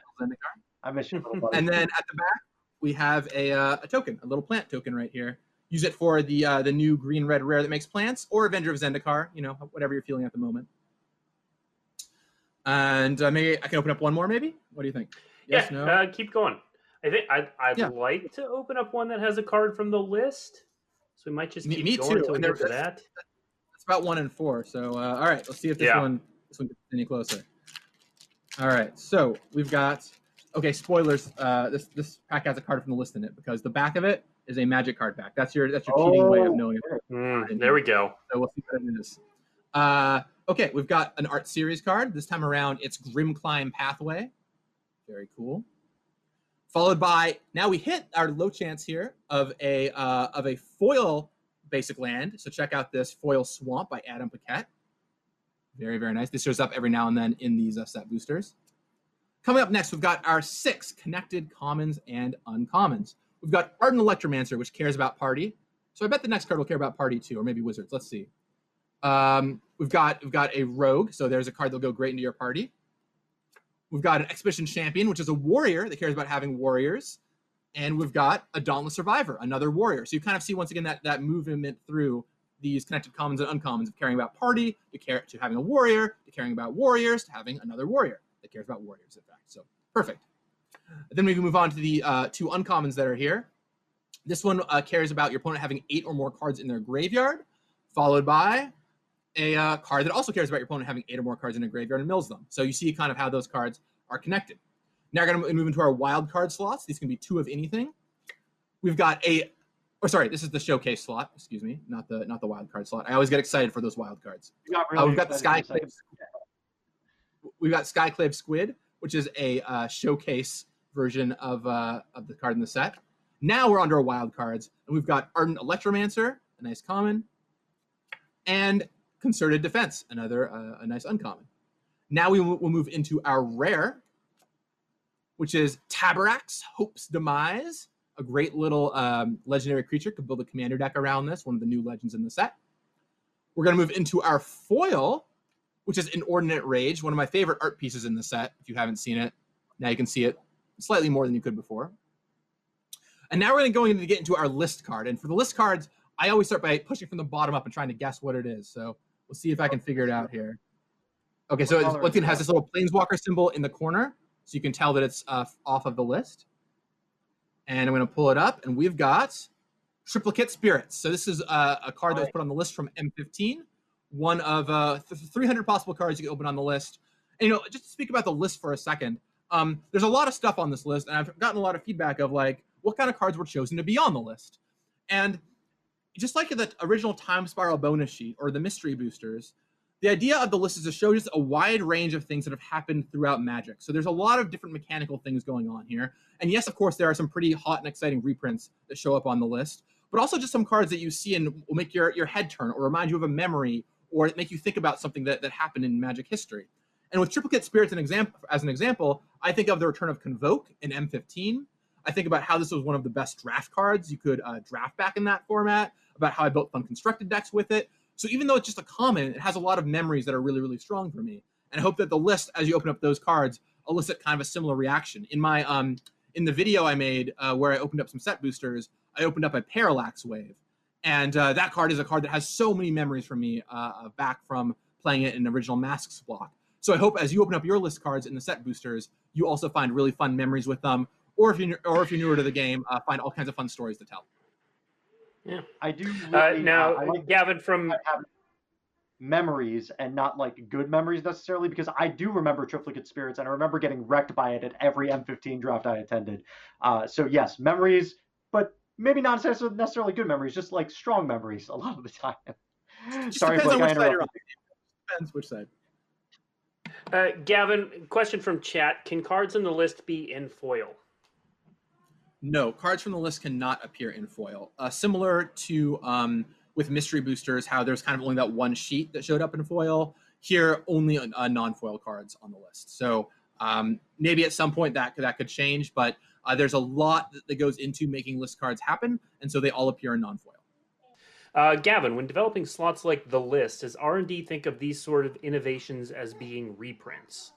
I miss you. and then at the back, we have a, uh, a token, a little plant token right here use it for the uh, the new green red rare that makes plants, or Avenger of Zendikar. You know, whatever you're feeling at the moment. And uh, maybe I can open up one more. Maybe. What do you think? Yes, yeah, no? uh, keep going. I think I'd, I'd yeah. like to open up one that has a card from the list. So we might just keep me, going too. until we get to that. It's about one in four. So uh, all right, let's see if this yeah. one this one gets any closer. All right, so we've got okay. Spoilers. Uh, this this pack has a card from the list in it because the back of it is a magic card back. That's your that's your oh, cheating way of oh. knowing it. Mm, there we go. So we'll see what it is. Uh, okay, we've got an art series card. This time around, it's Grimclimb Pathway. Very cool. Followed by now we hit our low chance here of a uh, of a foil basic land. So check out this foil swamp by Adam Paquette. Very very nice. This shows up every now and then in these uh, set boosters. Coming up next, we've got our six connected commons and uncommons. We've got Ardent Electromancer, which cares about party. So I bet the next card will care about party too, or maybe wizards. Let's see. Um, we've got we've got a rogue, so there's a card that'll go great into your party. We've got an expedition champion, which is a warrior that cares about having warriors, and we've got a dauntless survivor, another warrior. So you kind of see once again that that movement through these connected commons and uncommons of caring about party to care to having a warrior to caring about warriors to having another warrior that cares about warriors. In fact, so perfect. Then we can move on to the uh, two uncommons that are here. This one uh, cares about your opponent having eight or more cards in their graveyard, followed by a uh, card that also cares about your opponent having eight or more cards in a graveyard and mills them. So you see kind of how those cards are connected. Now we're going to move into our wild card slots. These can be two of anything. We've got a, or sorry, this is the showcase slot. Excuse me, not the not the wild card slot. I always get excited for those wild cards. Really uh, we've got the Skyclave. We've got Skyclave Squid, which is a uh, showcase version of uh, of the card in the set. Now we're under our wild cards, and we've got Ardent Electromancer, a nice common, and Concerted Defense, another uh, a nice uncommon. Now we will move into our rare, which is Taborax, Hope's Demise, a great little um, legendary creature. Could build a commander deck around this, one of the new legends in the set. We're going to move into our foil, which is Inordinate Rage, one of my favorite art pieces in the set. If you haven't seen it, now you can see it slightly more than you could before. And now we're going to go into get into our list card. And for the list cards, I always start by pushing from the bottom up and trying to guess what it is. So we'll see if I can figure it out here. Okay, so once again, it has this little planeswalker symbol in the corner, so you can tell that it's uh, off of the list. And I'm going to pull it up, and we've got Triplicate Spirits. So this is uh, a card that was put on the list from M15, one of uh, 300 possible cards you can open on the list. And, you know, just to speak about the list for a second, um, there's a lot of stuff on this list, and I've gotten a lot of feedback of like what kind of cards were chosen to be on the list. And just like the original Time Spiral bonus sheet or the mystery boosters, the idea of the list is to show just a wide range of things that have happened throughout Magic. So there's a lot of different mechanical things going on here. And yes, of course, there are some pretty hot and exciting reprints that show up on the list, but also just some cards that you see and will make your, your head turn or remind you of a memory or make you think about something that, that happened in Magic history. And with Triplicate Spirits an example, as an example, I think of the return of Convoke in M15. I think about how this was one of the best draft cards you could uh, draft back in that format, about how I built fun constructed decks with it. So even though it's just a common, it has a lot of memories that are really, really strong for me. And I hope that the list, as you open up those cards, elicit kind of a similar reaction. In my um, in the video I made uh, where I opened up some set boosters, I opened up a Parallax Wave, and uh, that card is a card that has so many memories for me uh, back from playing it in original Masques block. So I hope as you open up your list cards in the set boosters, you also find really fun memories with them, or if you or if you're newer to the game, uh, find all kinds of fun stories to tell. Yeah, I do. Uh, now, uh, I like Gavin from memories and not like good memories necessarily because I do remember Triplicate Spirits and I remember getting wrecked by it at every M15 draft I attended. Uh, so yes, memories, but maybe not necessarily necessarily good memories, just like strong memories a lot of the time. Sorry, depends Blake, on which side you're on. Depends which side. uh, Gavin, question from chat: Can cards in the list be in foil? No, cards from the list cannot appear in foil. Uh, similar to um, with mystery boosters, how there's kind of only that one sheet that showed up in foil. Here, only uh, non-foil cards on the list. So um, maybe at some point that that could change, but uh, there's a lot that, that goes into making list cards happen, and so they all appear in non-foil. Uh, Gavin, when developing slots like the list, does R and D think of these sort of innovations as being reprints?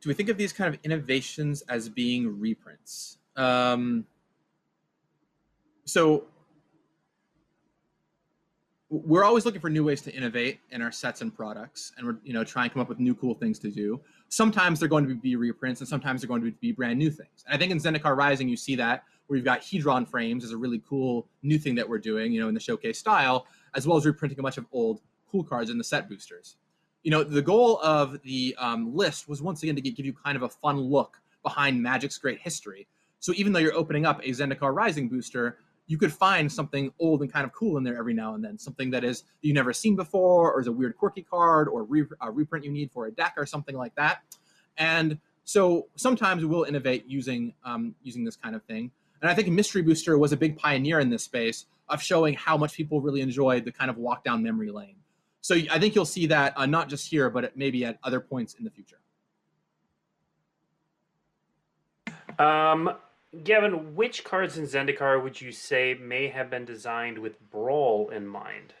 Do we think of these kind of innovations as being reprints? Um, so we're always looking for new ways to innovate in our sets and products, and we're you know trying to come up with new cool things to do. Sometimes they're going to be reprints, and sometimes they're going to be brand new things. And I think in Zendikar Rising, you see that where you've got Hedron frames is a really cool new thing that we're doing, you know, in the showcase style, as well as reprinting a bunch of old cool cards in the set boosters you know, the goal of the um, list was once again to give you kind of a fun look behind Magic's great history. So even though you're opening up a Zendikar Rising booster, you could find something old and kind of cool in there every now and then, something that is you've never seen before, or is a weird quirky card, or re- a reprint you need for a deck, or something like that. And so sometimes we'll innovate using um, using this kind of thing. And I think Mystery Booster was a big pioneer in this space of showing how much people really enjoyed the kind of walk down memory lane. So I think you'll see that uh, not just here, but maybe at other points in the future. Um, Gavin, which cards in Zendikar would you say may have been designed with Brawl in mind?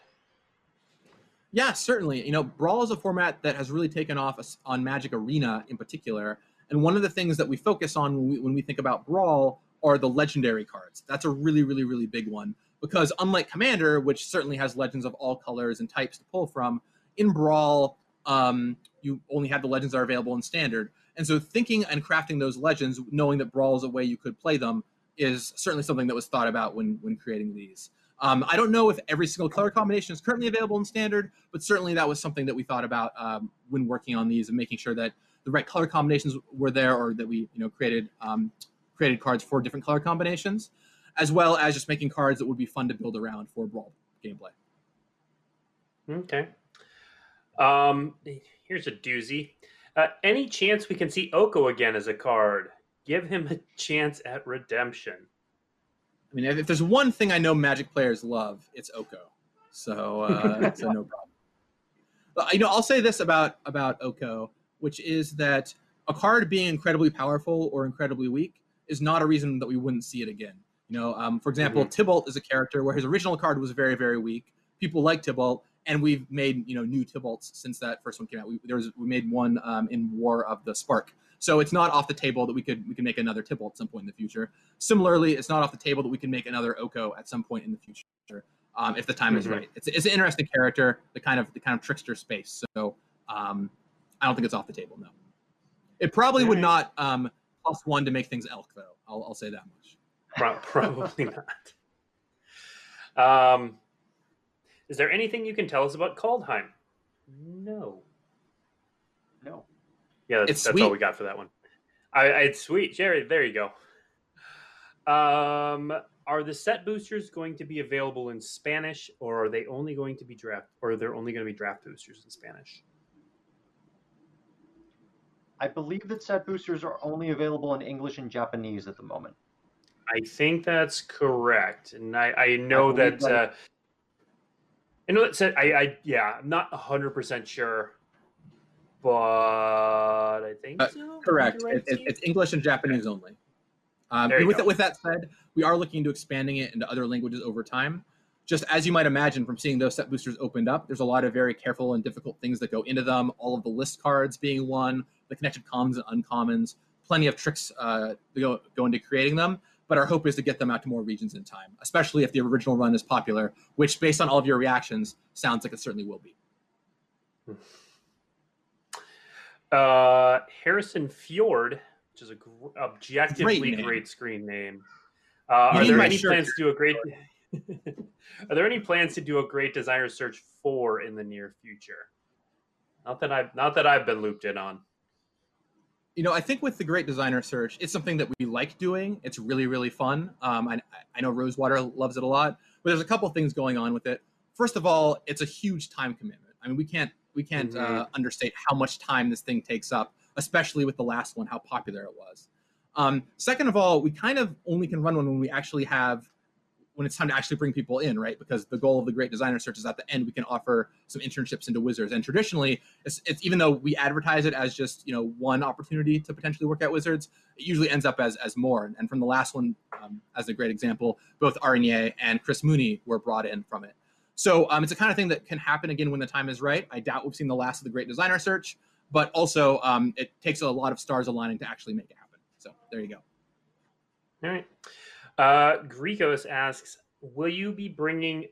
Yeah, certainly. You know, Brawl is a format that has really taken off on Magic Arena in particular. And one of the things that we focus on when we, when we think about Brawl are the legendary cards. That's a really, really, really big one because unlike Commander, which certainly has legends of all colors and types to pull from, in Brawl, um, you only have the legends that are available in Standard. And so thinking and crafting those legends, knowing that Brawl is a way you could play them, is certainly something that was thought about when, when creating these. Um, I don't know if every single color combination is currently available in Standard, but certainly that was something that we thought about um, when working on these and making sure that the right color combinations were there, or that we you know created um, created cards for different color combinations as well as just making cards that would be fun to build around for brawl gameplay. Okay. Um, here's a doozy. Uh, any chance we can see Oko again as a card? Give him a chance at redemption. I mean, if there's one thing I know Magic players love, it's Oko. So uh, [LAUGHS] it's a no problem. But, you know, I'll say this about about Oko, which is that a card being incredibly powerful or incredibly weak is not a reason that we wouldn't see it again. You know, um, for example, mm-hmm. Tibalt is a character where his original card was very, very weak. People like Tibalt, and we've made you know new Tibalts since that first one came out. We, there was we made one um, in War of the Spark, so it's not off the table that we could we can make another Tibalt at some point in the future. Similarly, it's not off the table that we can make another Oko at some point in the future um, if the time mm-hmm. is right. It's, it's an interesting character, the kind of the kind of trickster space. So um, I don't think it's off the table. No, it probably would not um, plus one to make things elk though. I'll, I'll say that much. [LAUGHS] Probably not. Um, is there anything you can tell us about Kaldheim? No. No. Yeah, that's, that's all we got for that one. I, it's sweet, Jerry. There you go. Um, are the set boosters going to be available in Spanish, or are they only going to be draft, or are there only going to be draft boosters in Spanish? I believe that set boosters are only available in English and Japanese at the moment. I think that's correct, and I, I know I that. that uh, I know that said. I, I yeah, I'm not hundred percent sure, but I think uh, so. Correct. Right, it, it, it's English and Japanese only. Um, with, with that said, we are looking into expanding it into other languages over time. just as you might imagine from seeing those set boosters opened up, there's a lot of very careful and difficult things that go into them. All of the list cards being one, the connected commons and uncommons, plenty of tricks uh, go, go into creating them. But our hope is to get them out to more regions in time, especially if the original run is popular, which, based on all of your reactions, sounds like it certainly will be. [LAUGHS] Uh, Harrison Fjord, which is a gr- objectively Great great, screen name. Uh, are there any plans to do a great? [LAUGHS] are there any plans to do a great designer search for in the near future? Not that I've not that I've been looped in on. You know, I think with the Great Designer Search, it's something that we like doing. It's really, really fun. Um, I, I know Rosewater loves it a lot, but there's a couple things going on with it. First of all, it's a huge time commitment. I mean, we can't we can't uh, understate how much time this thing takes up, especially with the last one, how popular it was. Um, second of all, we kind of only can run one when we actually have when it's time to actually bring people in, right? Because the goal of the Great Designer Search is at the end we can offer some internships into Wizards, and traditionally it's, it's even though we advertise it as just you know one opportunity to potentially work at Wizards, it usually ends up as as more. And from the last one, um, as a great example, both Ari Nieh and Chris Mooney were brought in from it. So um, it's a kind of thing that can happen again when the time is right. I doubt we've seen the last of the Great Designer Search, but also um, it takes a lot of stars aligning to actually make it happen. So there you go. All right. Uh, Grikos asks, will you be bringing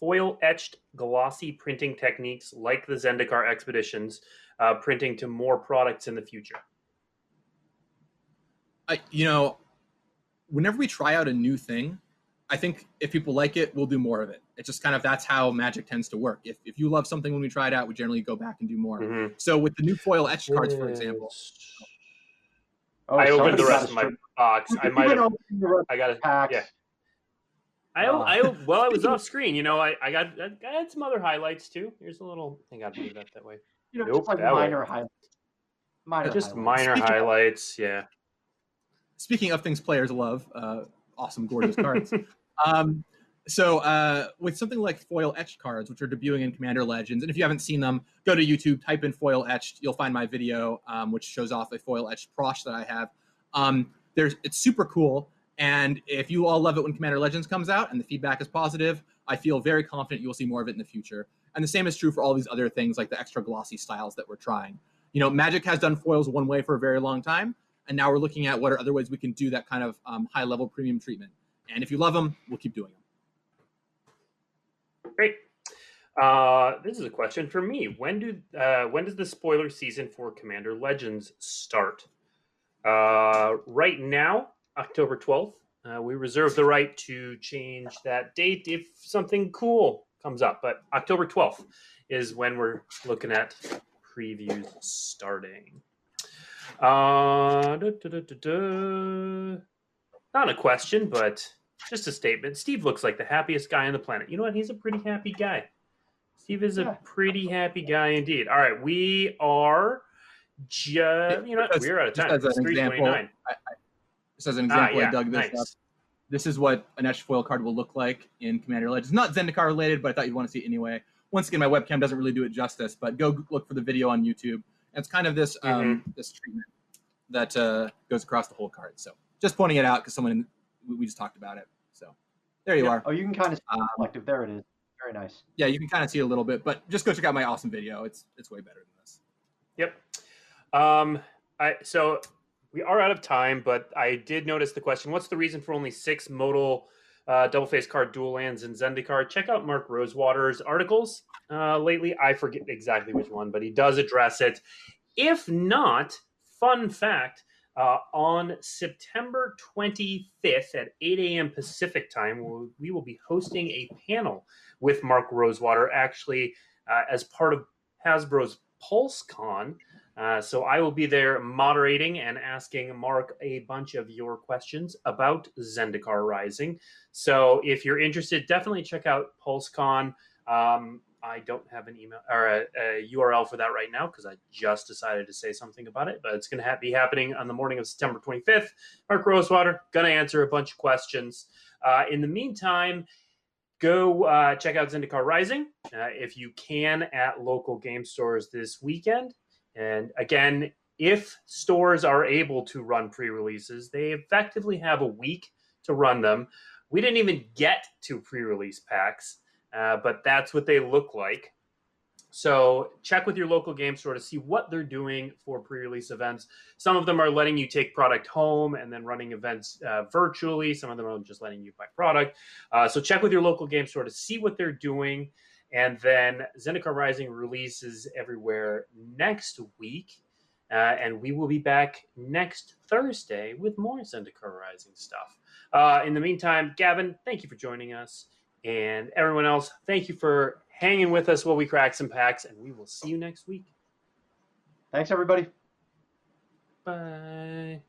foil etched glossy printing techniques like the Zendikar expeditions, uh, printing to more products in the future? I, you know, whenever we try out a new thing, I think if people like it, we'll do more of it. It's just kind of that's how magic tends to work. If, if you love something when we try it out, we generally go back and do more. Mhm. So with the new foil etched cards, for example, Oh, I opened the rest of my box. I might have. opening the rest I got of it. the packs. Yeah. I. I, well, I was off screen. You know, I, I got, I had some other highlights too. Here's a little. I got to do that that way. You know, Nope, just like that way. minor highlights. Minor Just highlights. minor Speaking- highlights. Yeah. speaking of things players love, uh, awesome, gorgeous cards. [LAUGHS] Um, so uh, with something like foil etched cards, which are debuting in Commander Legends, and if you haven't seen them, go to YouTube, type in foil etched. You'll find my video, um, which shows off a foil etched Prossh that I have. Um, there's it's super cool, and if you all love it when Commander Legends comes out and the feedback is positive, I feel very confident you will see more of it in the future. And the same is true for all these other things like the extra glossy styles that we're trying. You know, Magic has done foils one way for a very long time, and now we're looking at what are other ways we can do that kind of um, high level premium treatment. And if you love them, we'll keep doing them. Great. Uh, this is a question for me. When do uh, when does the spoiler season for Commander Legends start? Uh, right now, October twelfth. Uh, we reserve the right to change that date if something cool comes up. But October twelfth is when we're looking at previews starting. Uh. Not a question, but just a statement. Steve looks like the happiest guy on the planet. You know what? He's a pretty happy guy. Steve is a pretty happy guy indeed. All right, we are just you know Just- we're out of just time. as an It's three example, twenty nine. Just as an Ah, example, yeah, I dug this nice. up. This is what an etched foil card will look like in Commander Legends. Not Zendikar related, but I thought you'd want to see it anyway. Once again, my webcam doesn't really do it justice, but go look for the video on YouTube. And it's kind of this um, Mm-hmm. this treatment that uh, goes across the whole card. So just pointing it out because someone we we just talked about it. So there you Yeah. are. Oh, you can kind of see Um, the collective. There it is. Very nice. yeah, you can kind of see a little bit, but just go check out my awesome video. It's it's way better than this. Yep. Um, I so we are out of time, but I did notice the question: What's the reason for only six modal uh, double face card dual lands in Zendikar? Check out Mark Rosewater's articles uh, lately. I forget exactly which one, but he does address it. If not, fun fact. Uh, on September 25th at 8 a.m. Pacific time, we'll- we will be hosting a panel with Mark Rosewater, actually, uh, as part of Hasbro's PulseCon. Uh, so I will be there moderating and asking Mark a bunch of your questions about Zendikar Rising. So if you're interested, definitely check out PulseCon. Um, I don't have an email or a, a URL for that right now because I just decided to say something about it, but it's going to ha- be happening on the morning of September 25th. Mark Rosewater going to answer a bunch of questions. Uh, in the meantime, go uh, check out Zendikar Rising uh, if you can at local game stores this weekend. And again, if stores are able to run pre releases, they effectively have a week to run them. We didn't even get to pre-release packs, uh, but that's what they look like. So check with your local game store to see what they're doing for pre-release events. Some of them are letting you take product home and then running events uh, virtually. Some of them are just letting you buy product. Uh, so check with your local game store to see what they're doing. And then Zendikar Rising releases everywhere next week. Uh, and we will be back next Thursday with more Zendikar Rising stuff. Uh, in the meantime, Gavin, thank you for joining us. And everyone else, thank you for hanging with us while we crack some packs, and we will see you next week. Thanks, everybody. Bye.